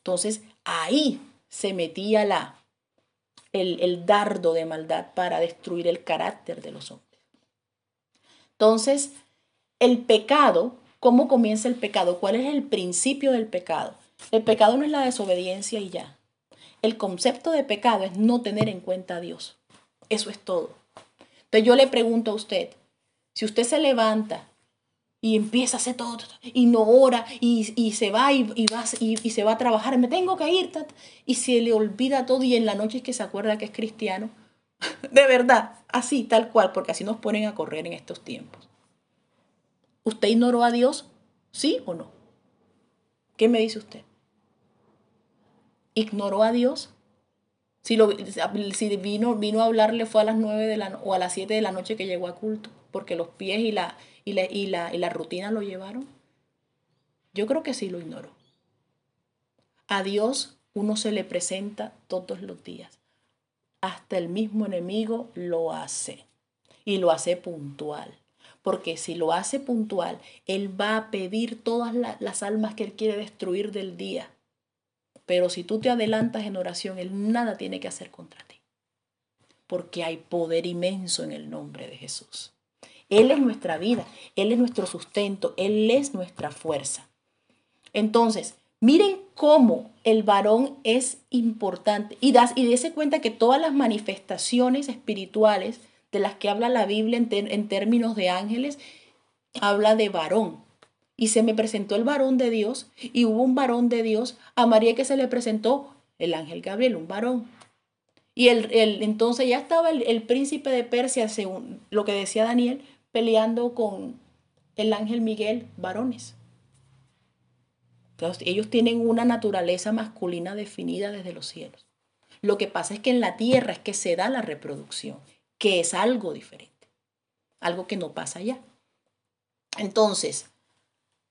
[SPEAKER 1] Entonces ahí se metía la, el, el dardo de maldad para destruir el carácter de los hombres. Entonces, el pecado, ¿cómo comienza el pecado? ¿Cuál es el principio del pecado? El pecado no es la desobediencia y ya. El concepto de pecado es no tener en cuenta a Dios. Eso es todo. Entonces yo le pregunto a usted, si usted se levanta y empieza a hacer todo, y no ora y, se va y, va y, se va a trabajar, me tengo que ir, y se le olvida todo y en la noche es que se acuerda que es cristiano, De verdad, así, tal cual, porque así nos ponen a correr en estos tiempos. ¿Usted ignoró a Dios? ¿Sí o no? ¿Qué me dice usted? ¿Ignoró a Dios? Si, lo, si vino, vino a hablarle fue a las nueve de la, o a las 7 de la noche que llegó a culto, porque los pies y la, y, la, y, la, y la rutina lo llevaron. Yo creo que sí lo ignoró. A Dios uno se le presenta todos los días hasta el mismo enemigo lo hace. Y lo hace puntual. Porque si lo hace puntual, Él va a pedir todas las almas que Él quiere destruir del día. Pero si tú te adelantas en oración, Él nada tiene que hacer contra ti. Porque hay poder inmenso en el nombre de Jesús. Él es nuestra vida, Él es nuestro sustento, Él es nuestra fuerza. Entonces, Miren cómo el varón es importante y, das, y dése cuenta que todas las manifestaciones espirituales de las que habla la Biblia en, en términos de ángeles, habla de varón. Y se me presentó el varón de Dios y hubo un varón de Dios a María que se le presentó el ángel Gabriel, un varón. Y el, el, entonces ya estaba el, el, príncipe de Persia, según lo que decía Daniel, peleando con el ángel Miguel, varones ellos tienen una naturaleza masculina definida desde los cielos. Lo que pasa es que en la tierra es que se da la reproducción, que es algo diferente, algo que no pasa allá. Entonces,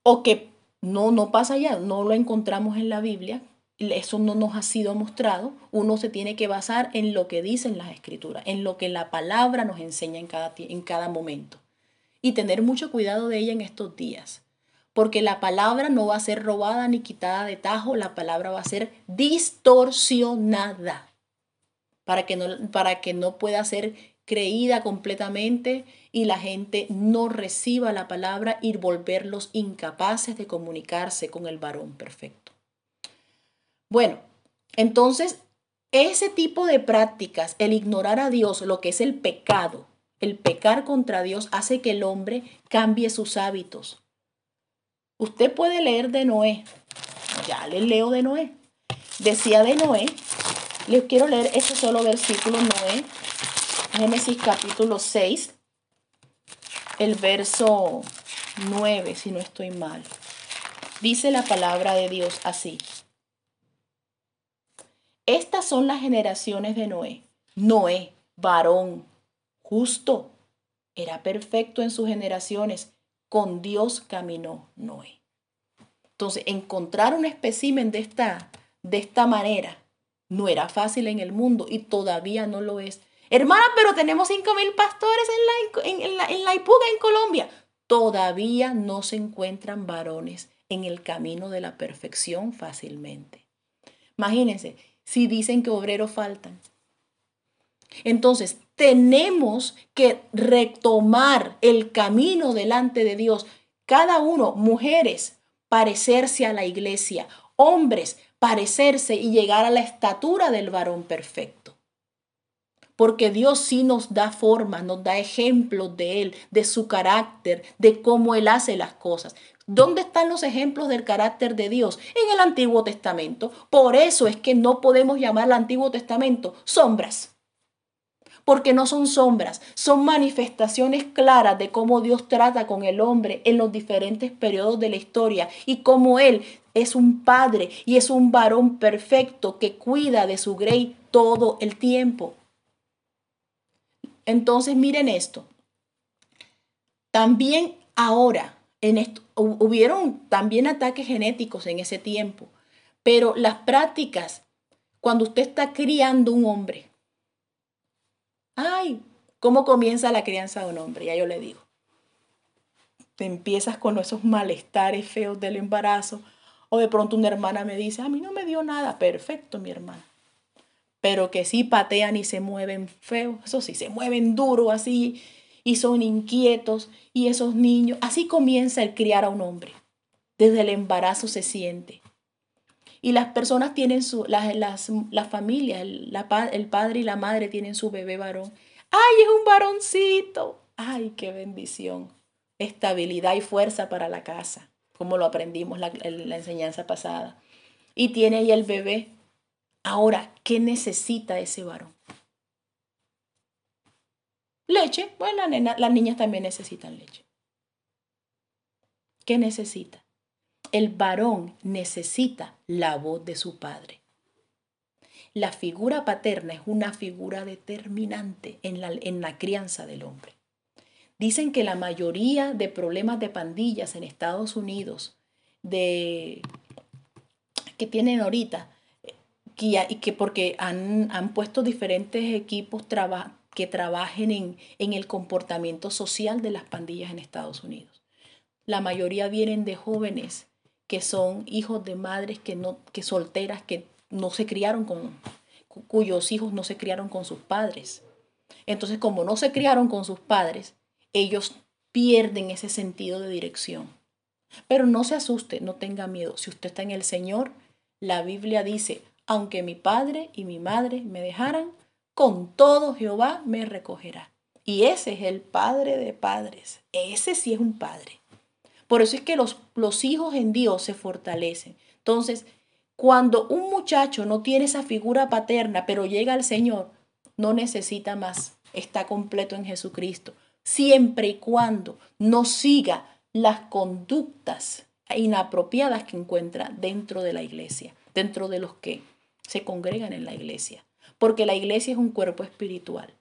[SPEAKER 1] o que no, no pasa allá, no lo encontramos en la Biblia, eso no nos ha sido mostrado, uno se tiene que basar en lo que dicen las escrituras, en lo que la palabra nos enseña en cada, en cada momento y tener mucho cuidado de ella en estos días porque la palabra no va a ser robada ni quitada de tajo, la palabra va a ser distorsionada para que no, para que no pueda ser creída completamente y la gente no reciba la palabra y volverlos incapaces de comunicarse con el varón perfecto. Bueno, entonces ese tipo de prácticas, el ignorar a Dios, lo que es el pecado, el pecar contra Dios, hace que el hombre cambie sus hábitos. Usted puede leer de Noé. Ya le leo de Noé. Decía de Noé, les quiero leer este solo versículo, Noé, Génesis capítulo 6, el verso 9, si no estoy mal. Dice la palabra de Dios así. Estas son las generaciones de Noé. Noé, varón, justo, era perfecto en sus generaciones. Con Dios caminó Noé. Entonces, encontrar un espécimen de esta, de esta manera no era fácil en el mundo y todavía no lo es. Hermana, pero tenemos cinco mil pastores en la, en, la, en la Ipuga, en Colombia. Todavía no se encuentran varones en el camino de la perfección fácilmente. Imagínense, si dicen que obreros faltan. Entonces, tenemos que retomar el camino delante de Dios. Cada uno, mujeres, parecerse a la iglesia, hombres, parecerse y llegar a la estatura del varón perfecto. Porque Dios sí nos da forma, nos da ejemplos de Él, de su carácter, de cómo Él hace las cosas. ¿Dónde están los ejemplos del carácter de Dios? En el Antiguo Testamento. Por eso es que no podemos llamar al Antiguo Testamento sombras. Porque no son sombras, son manifestaciones claras de cómo Dios trata con el hombre en los diferentes periodos de la historia y cómo Él es un padre y es un varón perfecto que cuida de su grey todo el tiempo. Entonces miren esto. También ahora en esto, hubieron también ataques genéticos en ese tiempo, pero las prácticas, cuando usted está criando un hombre, ay, ¿cómo comienza la crianza de un hombre? Ya yo le digo. Te empiezas con esos malestares feos del embarazo, o de pronto una hermana me dice, a mí no me dio nada, perfecto, mi hermana. Pero que sí patean y se mueven feo, eso sí, se mueven duro así, y son inquietos y esos niños, así comienza el criar a un hombre. Desde el embarazo se siente. Y las personas tienen su, las, las, la familia, el, el padre y la madre tienen su bebé varón. ¡Ay, es un varoncito! ¡Ay, qué bendición! Estabilidad y fuerza para la casa, como lo aprendimos la, la enseñanza pasada. Y tiene ahí el bebé. Ahora, ¿qué necesita ese varón? Leche, bueno, las niñas también necesitan leche. ¿Qué necesita? El varón necesita la voz de su padre. La figura paterna es una figura determinante en la, en la crianza del hombre. Dicen que la mayoría de problemas de pandillas en Estados Unidos de, que tienen ahorita, que, que porque han, han puesto diferentes equipos que trabajen en, en el comportamiento social de las pandillas en Estados Unidos. La mayoría vienen de jóvenes que son hijos de madres que no, que solteras, que no se criaron con, cuyos hijos no se criaron con sus padres. Entonces, como no se criaron con sus padres, ellos pierden ese sentido de dirección. Pero no se asuste, no tenga miedo. Si usted está en el Señor, la Biblia dice, aunque mi padre y mi madre me dejaran, con todo Jehová me recogerá. Y ese es el Padre de padres. Ese sí es un Padre. Por eso es que los, los hijos en Dios se fortalecen. Entonces, cuando un muchacho no tiene esa figura paterna, pero llega al Señor, no necesita más. Está completo en Jesucristo. Siempre y cuando no siga las conductas inapropiadas que encuentra dentro de la iglesia, dentro de los que se congregan en la iglesia porque la iglesia es un cuerpo espiritual.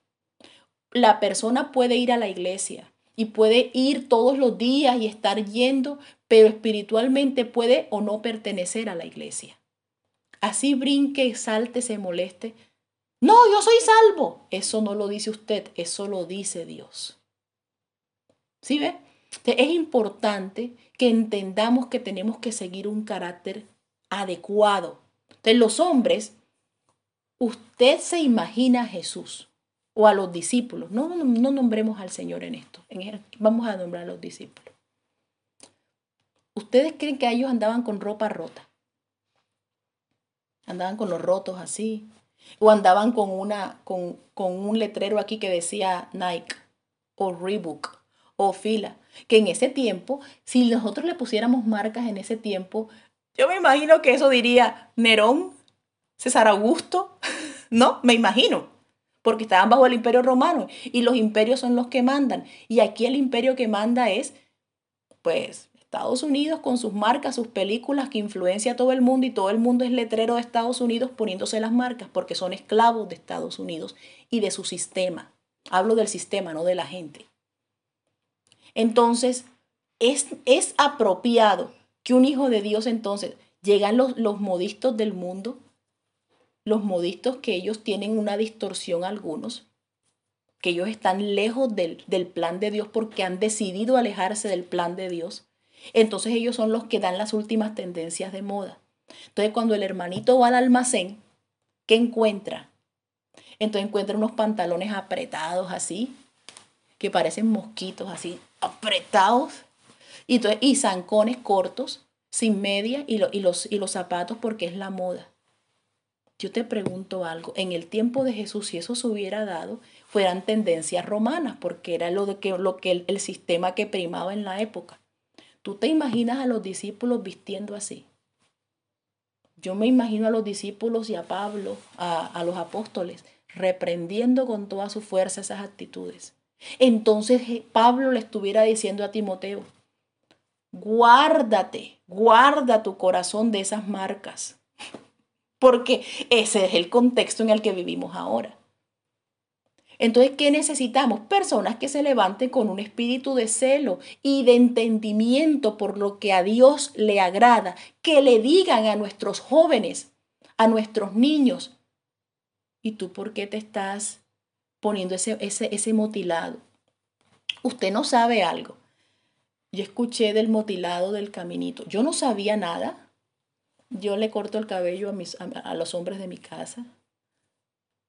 [SPEAKER 1] La persona puede ir a la iglesia y puede ir todos los días y estar yendo, pero espiritualmente puede o no pertenecer a la iglesia. Así brinque, salte, se moleste. No, yo soy salvo. Eso no lo dice usted, eso lo dice Dios. ¿Sí ve? Es importante que entendamos que tenemos que seguir un carácter adecuado. Entonces, los hombres usted se imagina a Jesús o a los discípulos. No, no, nombremos al Señor en esto. vamos a nombrar a los discípulos. ¿Ustedes creen que ellos andaban con ropa rota? Andaban con los rotos así. O andaban con, una, con, con un letrero aquí que decía Nike o Reebok o Fila. Que en ese tiempo, si nosotros le pusiéramos marcas en ese tiempo, yo me imagino que eso diría Nerón, César Augusto, ¿no? Me imagino porque estaban bajo el imperio romano y los imperios son los que mandan. Y aquí el imperio que manda es, pues, Estados Unidos con sus marcas, sus películas que influencia a todo el mundo y todo el mundo es letrero de Estados Unidos poniéndose las marcas porque son esclavos de Estados Unidos y de su sistema. Hablo del sistema, no de la gente. Entonces, es, es apropiado que un hijo de Dios entonces, llegan los, los modistos del mundo, los modistos que ellos tienen una distorsión algunos, que ellos están lejos del, del, plan de Dios porque han decidido alejarse del plan de Dios. Entonces ellos son los que dan las últimas tendencias de moda. Entonces cuando el hermanito va al almacén, ¿qué encuentra? Entonces encuentra unos pantalones apretados así, que parecen mosquitos así, apretados, y, entonces, y zancones cortos, sin media, y, y, los, y los zapatos porque es la moda. Yo te pregunto algo, en el tiempo de Jesús, si eso se hubiera dado, fueran tendencias romanas, porque era lo, que, el, sistema que primaba en la época. ¿Tú te imaginas a los discípulos vistiendo así? Yo me imagino a los discípulos y a Pablo, a, a, los apóstoles, reprendiendo con toda su fuerza esas actitudes. Entonces Pablo le estuviera diciendo a Timoteo, guárdate, guarda tu corazón de esas marcas, porque ese es el contexto en el que vivimos ahora. Entonces, ¿qué necesitamos? Personas que se levanten con un espíritu de celo y de entendimiento por lo que a Dios le agrada, que le digan a nuestros jóvenes, a nuestros niños, ¿y tú por qué te estás poniendo ese, ese, ese motilado? Usted no sabe algo. Yo escuché del motilado del caminito. Yo no sabía nada yo le corto el cabello a, mis, a, los hombres de mi casa.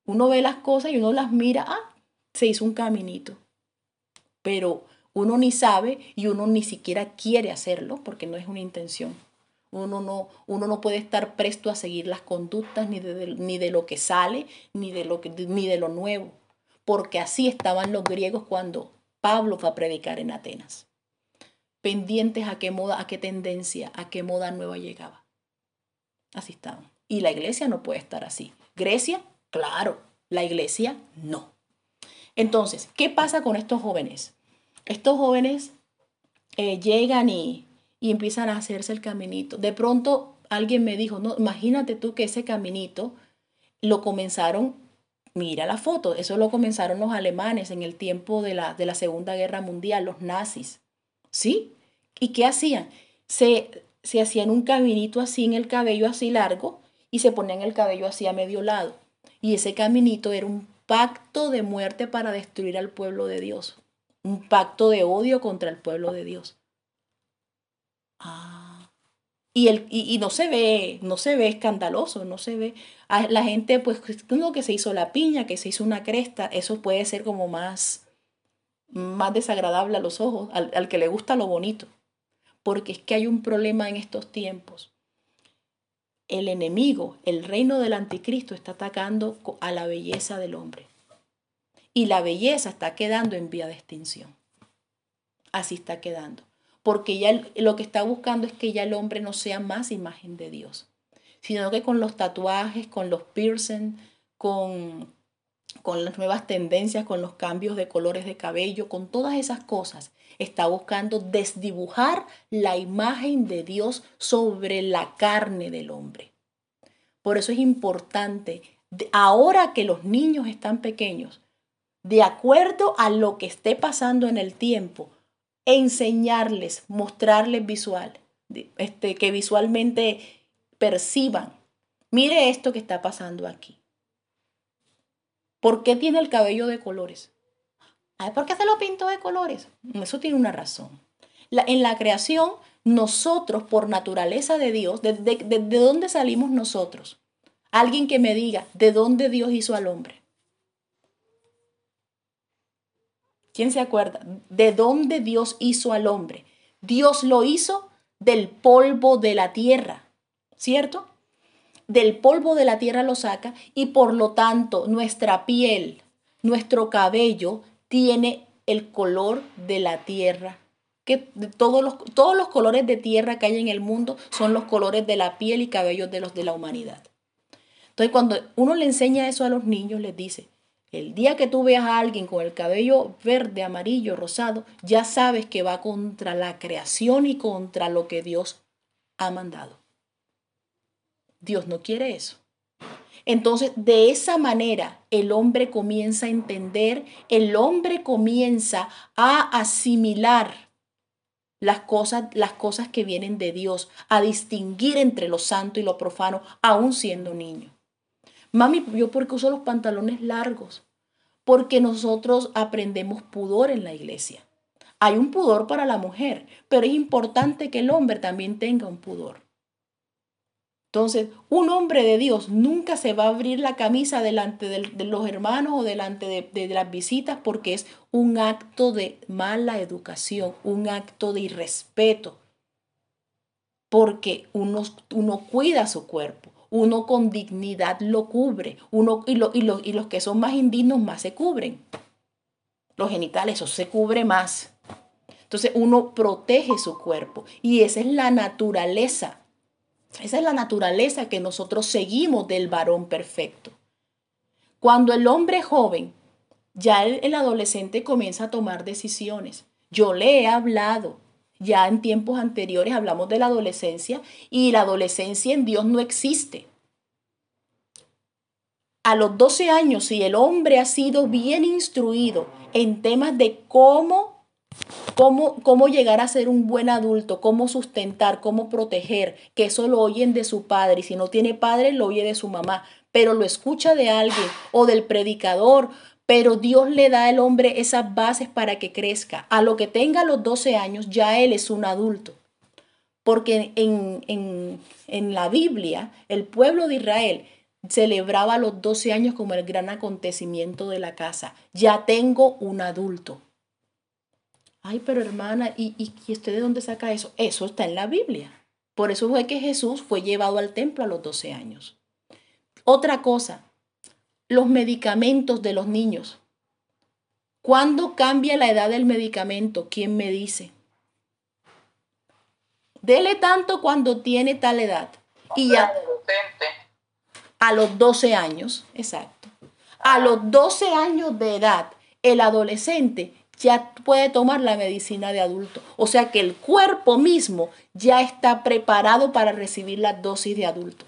[SPEAKER 1] Uno ve las cosas y uno las mira, ah, se hizo un caminito. Pero uno ni sabe y uno ni siquiera quiere hacerlo porque no es una intención. Uno no, uno no puede estar presto a seguir las conductas ni de, ni de lo que sale, ni de lo, que, ni de lo nuevo. Porque así estaban los griegos cuando Pablo fue a predicar en Atenas. Pendientes a qué moda, a qué tendencia, a qué moda nueva llegaba. Así estaban. Y la iglesia no puede estar así. Grecia, claro. La iglesia, no. Entonces, ¿qué pasa con estos jóvenes? Estos jóvenes eh, llegan y, y empiezan a hacerse el caminito. De pronto alguien me dijo, no, imagínate tú que ese caminito lo comenzaron, mira la foto, eso lo comenzaron los alemanes en el tiempo de la, de la Segunda Guerra Mundial, los nazis. ¿Sí? ¿Y qué hacían? Se se hacían un caminito así en el cabello así largo y se ponían el cabello así a medio lado. Y ese caminito era un pacto de muerte para destruir al pueblo de Dios. Un pacto de odio contra el pueblo de Dios. Ah. Y, el, y, no se ve, no se ve escandaloso, no se ve. A la gente, pues, lo que se hizo la piña, que se hizo una cresta, eso puede ser como más, más desagradable a los ojos, al, al que le gusta lo bonito porque es que hay un problema en estos tiempos. El enemigo, el reino del anticristo, está atacando a la belleza del hombre. Y la belleza está quedando en vía de extinción. Así está quedando. Porque ya lo que está buscando es que ya el hombre no sea más imagen de Dios, sino que con los tatuajes, con los piercing, con, con las nuevas tendencias, con los cambios de colores de cabello, con todas esas cosas, está buscando desdibujar la imagen de Dios sobre la carne del hombre. Por eso es importante, ahora que los niños están pequeños, de acuerdo a lo que esté pasando en el tiempo, enseñarles, mostrarles visual, este, que visualmente perciban, mire esto que está pasando aquí. ¿Por qué tiene el cabello de colores? ¿Por qué se lo pintó de colores? Eso tiene una razón. en la creación, nosotros, por naturaleza de Dios, ¿de, de dónde salimos nosotros? Alguien que me diga, ¿de dónde Dios hizo al hombre? ¿Quién se acuerda? ¿De dónde Dios hizo al hombre? Dios lo hizo del polvo de la tierra, ¿cierto? del polvo de la tierra lo saca y por lo tanto nuestra piel, nuestro cabello tiene el color de la tierra. Que todos los, todos los colores de tierra que hay en el mundo son los colores de la piel y cabello de los de la humanidad. Entonces, cuando uno le enseña eso a los niños, les dice, el día que tú veas a alguien con el cabello verde, amarillo, rosado, ya sabes que va contra la creación y contra lo que Dios ha mandado. Dios no quiere eso. Entonces, de esa manera, el hombre comienza a entender, el hombre comienza a asimilar las cosas, las cosas que vienen de Dios, a distinguir entre lo santo y lo profano, aún siendo niño. Mami, ¿yo por qué uso los pantalones largos? Porque nosotros aprendemos pudor en la iglesia. Hay un pudor para la mujer, pero es importante que el hombre también tenga un pudor. Entonces, un hombre de Dios nunca se va a abrir la camisa delante de, los hermanos o delante de, las visitas porque es un acto de mala educación, un acto de irrespeto. Porque uno, uno cuida su cuerpo, uno con dignidad lo cubre, uno, y, y, y los que son más indignos más se cubren. Los genitales, eso se cubre más. Entonces uno protege su cuerpo y esa es la naturaleza esa es la naturaleza que nosotros seguimos del varón perfecto. Cuando el hombre joven, ya el, adolescente comienza a tomar decisiones. Yo le he hablado, ya en tiempos anteriores hablamos de la adolescencia y la adolescencia en Dios no existe. A los 12 años, si el hombre ha sido bien instruido en temas de cómo Cómo, cómo llegar a ser un buen adulto, cómo sustentar, cómo proteger, que eso lo oyen de su padre y si no tiene padre lo oye de su mamá, pero lo escucha de alguien o del predicador, pero Dios le da al hombre esas bases para que crezca. A lo que tenga los 12 años ya él es un adulto. Porque en, en, en la Biblia el pueblo de Israel celebraba los 12 años como el gran acontecimiento de la casa. Ya tengo un adulto. Ay, pero hermana, ¿y, y, usted de dónde saca eso? Eso está en la Biblia. Por eso fue que Jesús fue llevado al templo a los 12 años. Otra cosa, los medicamentos de los niños. ¿Cuándo cambia la edad del medicamento? ¿Quién me dice? Dele tanto cuando tiene tal edad. Y ya. A los 12 años, exacto. A los 12 años de edad, el adolescente ya puede tomar la medicina de adulto. O sea que el cuerpo mismo ya está preparado para recibir la dosis de adulto.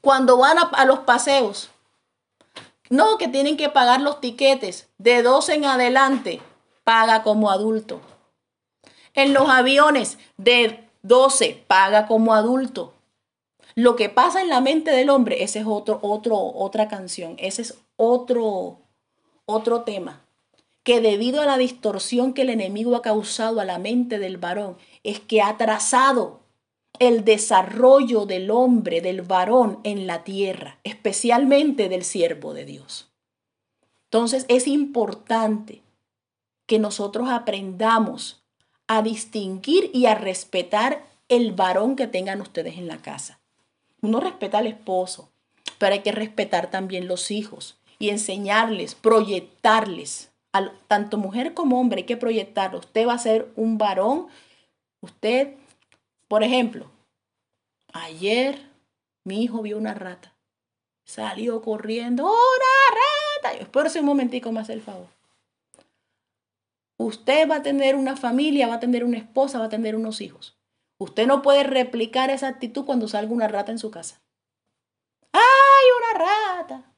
[SPEAKER 1] Cuando van a, los paseos, no que tienen que pagar los tiquetes de 12 en adelante, paga como adulto. En los aviones de 12, paga como adulto. Lo que pasa en la mente del hombre, ese es otro, otro, otra canción, ese es otro, otro tema, que debido a la distorsión que el enemigo ha causado a la mente del varón, es que ha trazado el desarrollo del hombre, del varón en la tierra, especialmente del siervo de Dios. Entonces es importante que nosotros aprendamos a distinguir y a respetar el varón que tengan ustedes en la casa. Uno respeta al esposo, pero hay que respetar también los hijos y enseñarles, proyectarles. A, tanto mujer como hombre hay que proyectarlo. Usted va a ser un varón. Usted, por ejemplo, ayer mi hijo vio una rata. Salió corriendo. ¡Una rata! Espérese un momentico más el favor. Usted va a tener una familia, va a tener una esposa, va a tener unos hijos. Usted no puede replicar esa actitud cuando salga una rata en su casa. ¡Ay, una rata!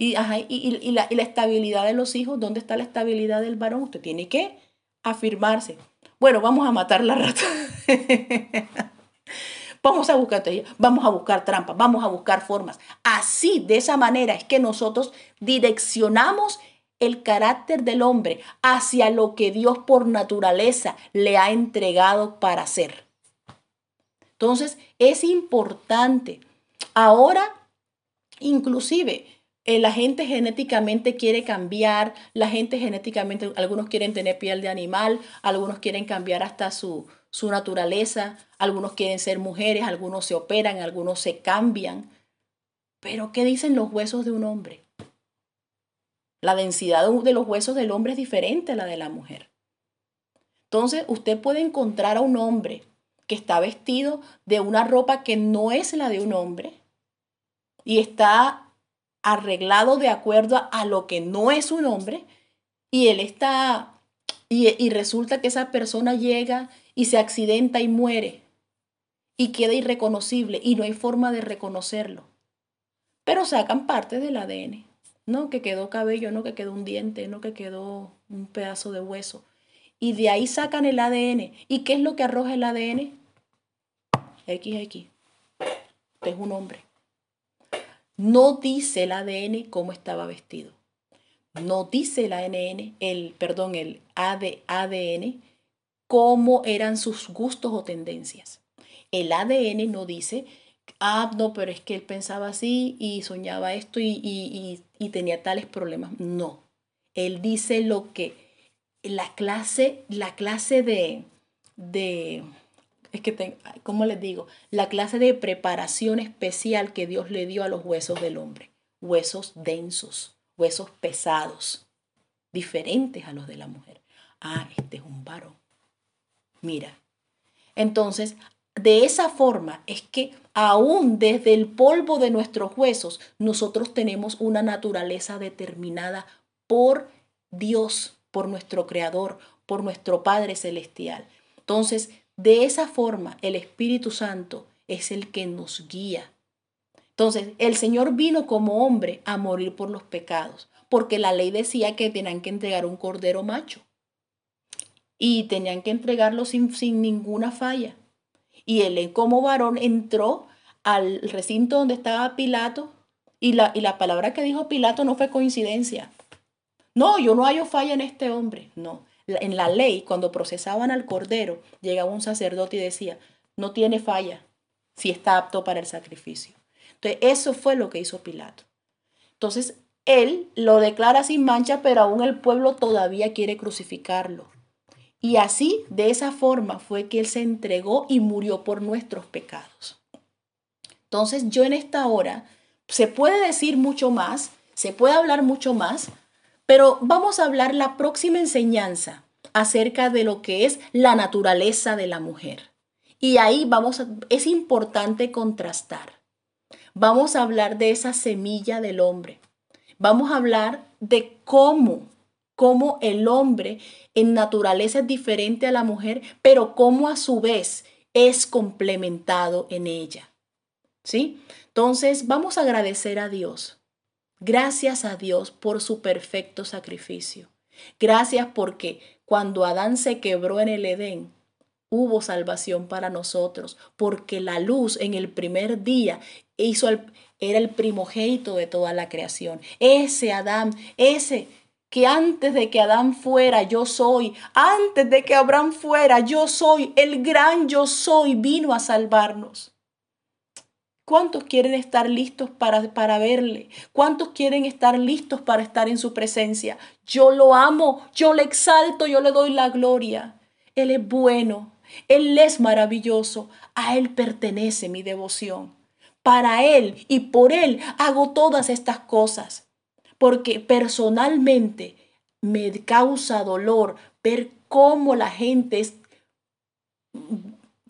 [SPEAKER 1] Y, y, la, estabilidad de los hijos, ¿dónde está la estabilidad del varón? Usted tiene que afirmarse. Bueno, vamos a matar la rata. vamos a buscar vamos a buscar trampas, vamos a buscar formas. Así, de esa manera es que nosotros direccionamos el carácter del hombre hacia lo que Dios por naturaleza le ha entregado para hacer. Entonces, es importante. Ahora, inclusive, la gente genéticamente quiere cambiar, la gente genéticamente, algunos quieren tener piel de animal, algunos quieren cambiar hasta su, su naturaleza. Algunos quieren ser mujeres, algunos se operan, algunos se cambian. Pero ¿qué dicen los huesos de un hombre? La densidad de los huesos del hombre es diferente a la de la mujer. Entonces, usted puede encontrar a un hombre que está vestido de una ropa que no es la de un hombre y está arreglado de acuerdo a lo que no es un hombre y él está y, y, resulta que esa persona llega y se accidenta y muere y queda irreconocible y no hay forma de reconocerlo. Pero sacan parte del ADN, no que quedó cabello, no que quedó un diente, no que quedó un pedazo de hueso. Y de ahí sacan el ADN. ¿Y qué es lo que arroja el ADN? XX. Usted es un hombre. No dice el ADN cómo estaba vestido. No dice el ADN, el, perdón, el ADN cómo eran sus gustos o tendencias. El ADN no dice, ah, no, pero es que él pensaba así y soñaba esto y, tenía tales problemas. No. Él dice lo que la clase, la clase de, de es que, ¿cómo les digo? La clase de preparación especial que Dios le dio a los huesos del hombre. Huesos densos, huesos pesados, diferentes a los de la mujer. Ah, este es un varón. Mira. Entonces, de esa forma es que aún desde el polvo de nuestros huesos, nosotros tenemos una naturaleza determinada por Dios, por nuestro Creador, por nuestro Padre Celestial. Entonces, de esa forma, el Espíritu Santo es el que nos guía. Entonces, el Señor vino como hombre a morir por los pecados, porque la ley decía que tenían que entregar un cordero macho y tenían que entregarlo sin, sin ninguna falla. Y él como varón entró al recinto donde estaba Pilato y la, y la palabra que dijo Pilato no fue coincidencia. No, yo no hallo falla en este hombre. No, en la ley, cuando procesaban al cordero, llegaba un sacerdote y decía, no tiene falla si está apto para el sacrificio. Entonces, eso fue lo que hizo Pilato. Entonces, él lo declara sin mancha, pero aún el pueblo todavía quiere crucificarlo. Y así, de esa forma, fue que él se entregó y murió por nuestros pecados. Entonces, yo en esta hora, se puede decir mucho más, se puede hablar mucho más, pero vamos a hablar la próxima enseñanza acerca de lo que es la naturaleza de la mujer. Y ahí vamos a, es importante contrastar. Vamos a hablar de esa semilla del hombre. Vamos a hablar de cómo, cómo el hombre en naturaleza es diferente a la mujer, pero cómo a su vez es complementado en ella. ¿Sí? Entonces, vamos a agradecer a Dios Gracias a Dios por su perfecto sacrificio. Gracias porque cuando Adán se quebró en el Edén, hubo salvación para nosotros, porque la luz en el primer día hizo era el primogénito de toda la creación. Ese Adán, ese que antes de que Adán fuera, yo soy, antes de que Abraham fuera, yo soy, el gran yo soy, vino a salvarnos. ¿Cuántos quieren estar listos para, para verle? ¿Cuántos quieren estar listos para estar en su presencia? Yo lo amo, yo le exalto, yo le doy la gloria. Él es bueno, Él es maravilloso, a Él pertenece mi devoción. Para Él y por Él hago todas estas cosas, porque personalmente me causa dolor ver cómo la gente es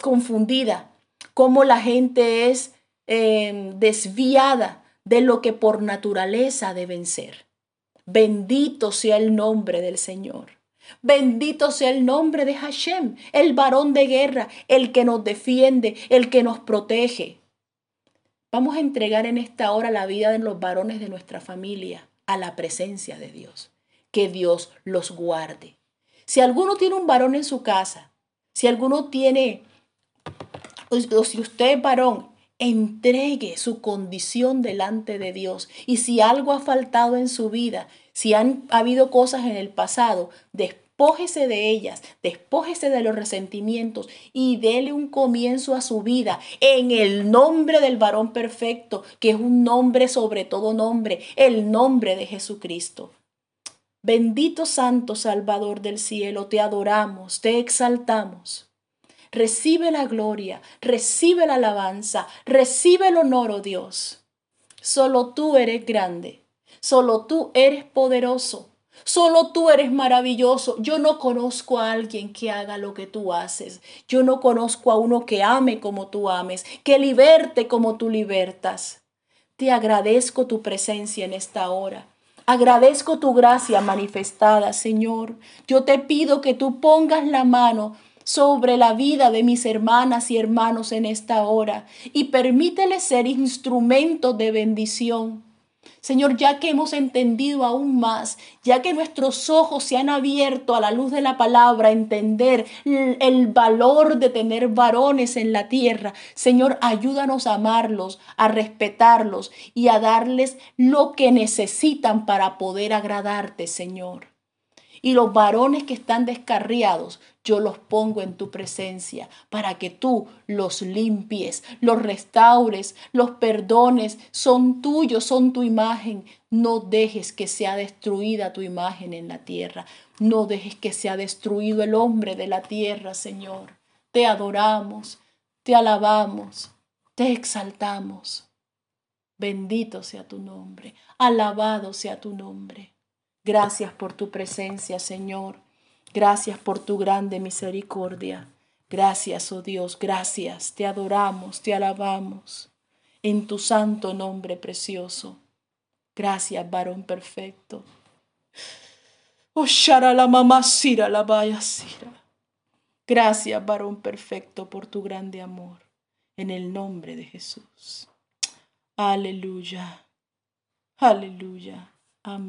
[SPEAKER 1] confundida, cómo la gente es Em, desviada de lo que por naturaleza deben ser. Bendito sea el nombre del Señor. Bendito sea el nombre de Hashem, el varón de guerra, el que nos defiende, el que nos protege. Vamos a entregar en esta hora la vida de los varones de nuestra familia a la presencia de Dios. Que Dios los guarde. Si alguno tiene un varón en su casa, si alguno tiene, o si usted es varón entregue su condición delante de Dios. Y si algo ha faltado en su vida, si han habido cosas en el pasado, despójese de ellas, despójese de los resentimientos y dele un comienzo a su vida en el nombre del varón perfecto, que es un nombre sobre todo nombre, el nombre de Jesucristo. Bendito Santo Salvador del cielo, te adoramos, te exaltamos. Recibe la gloria, recibe la alabanza, recibe el honor, oh Dios. Solo tú eres grande, solo tú eres poderoso, solo tú eres maravilloso. Yo no conozco a alguien que haga lo que tú haces. Yo no conozco a uno que ame como tú ames, que liberte como tú libertas. Te agradezco tu presencia en esta hora. Agradezco tu gracia manifestada, Señor. Yo te pido que tú pongas la mano sobre la vida de mis hermanas y hermanos en esta hora y permítele ser instrumento de bendición. Señor, ya que hemos entendido aún más, ya que nuestros ojos se han abierto a la luz de la palabra, entender el valor de tener varones en la tierra, Señor, ayúdanos a amarlos, a respetarlos y a darles lo que necesitan para poder agradarte, Señor. Y los varones que están descarriados, yo los pongo en tu presencia para que tú los limpies, los restaures, los perdones, son tuyos, son tu imagen. No dejes que sea destruida tu imagen en la tierra. No dejes que sea destruido el hombre de la tierra, Señor. Te adoramos, te alabamos, te exaltamos. Bendito sea tu nombre, alabado sea tu nombre. Gracias por tu presencia, Señor. Gracias por tu grande misericordia. Gracias, oh Dios, gracias. Te adoramos, te alabamos. En tu santo nombre precioso. Gracias, varón perfecto. Oh, la mamá sira la vaya sira. Gracias, varón perfecto, por tu grande amor. En el nombre de Jesús. Aleluya. Aleluya. Amén.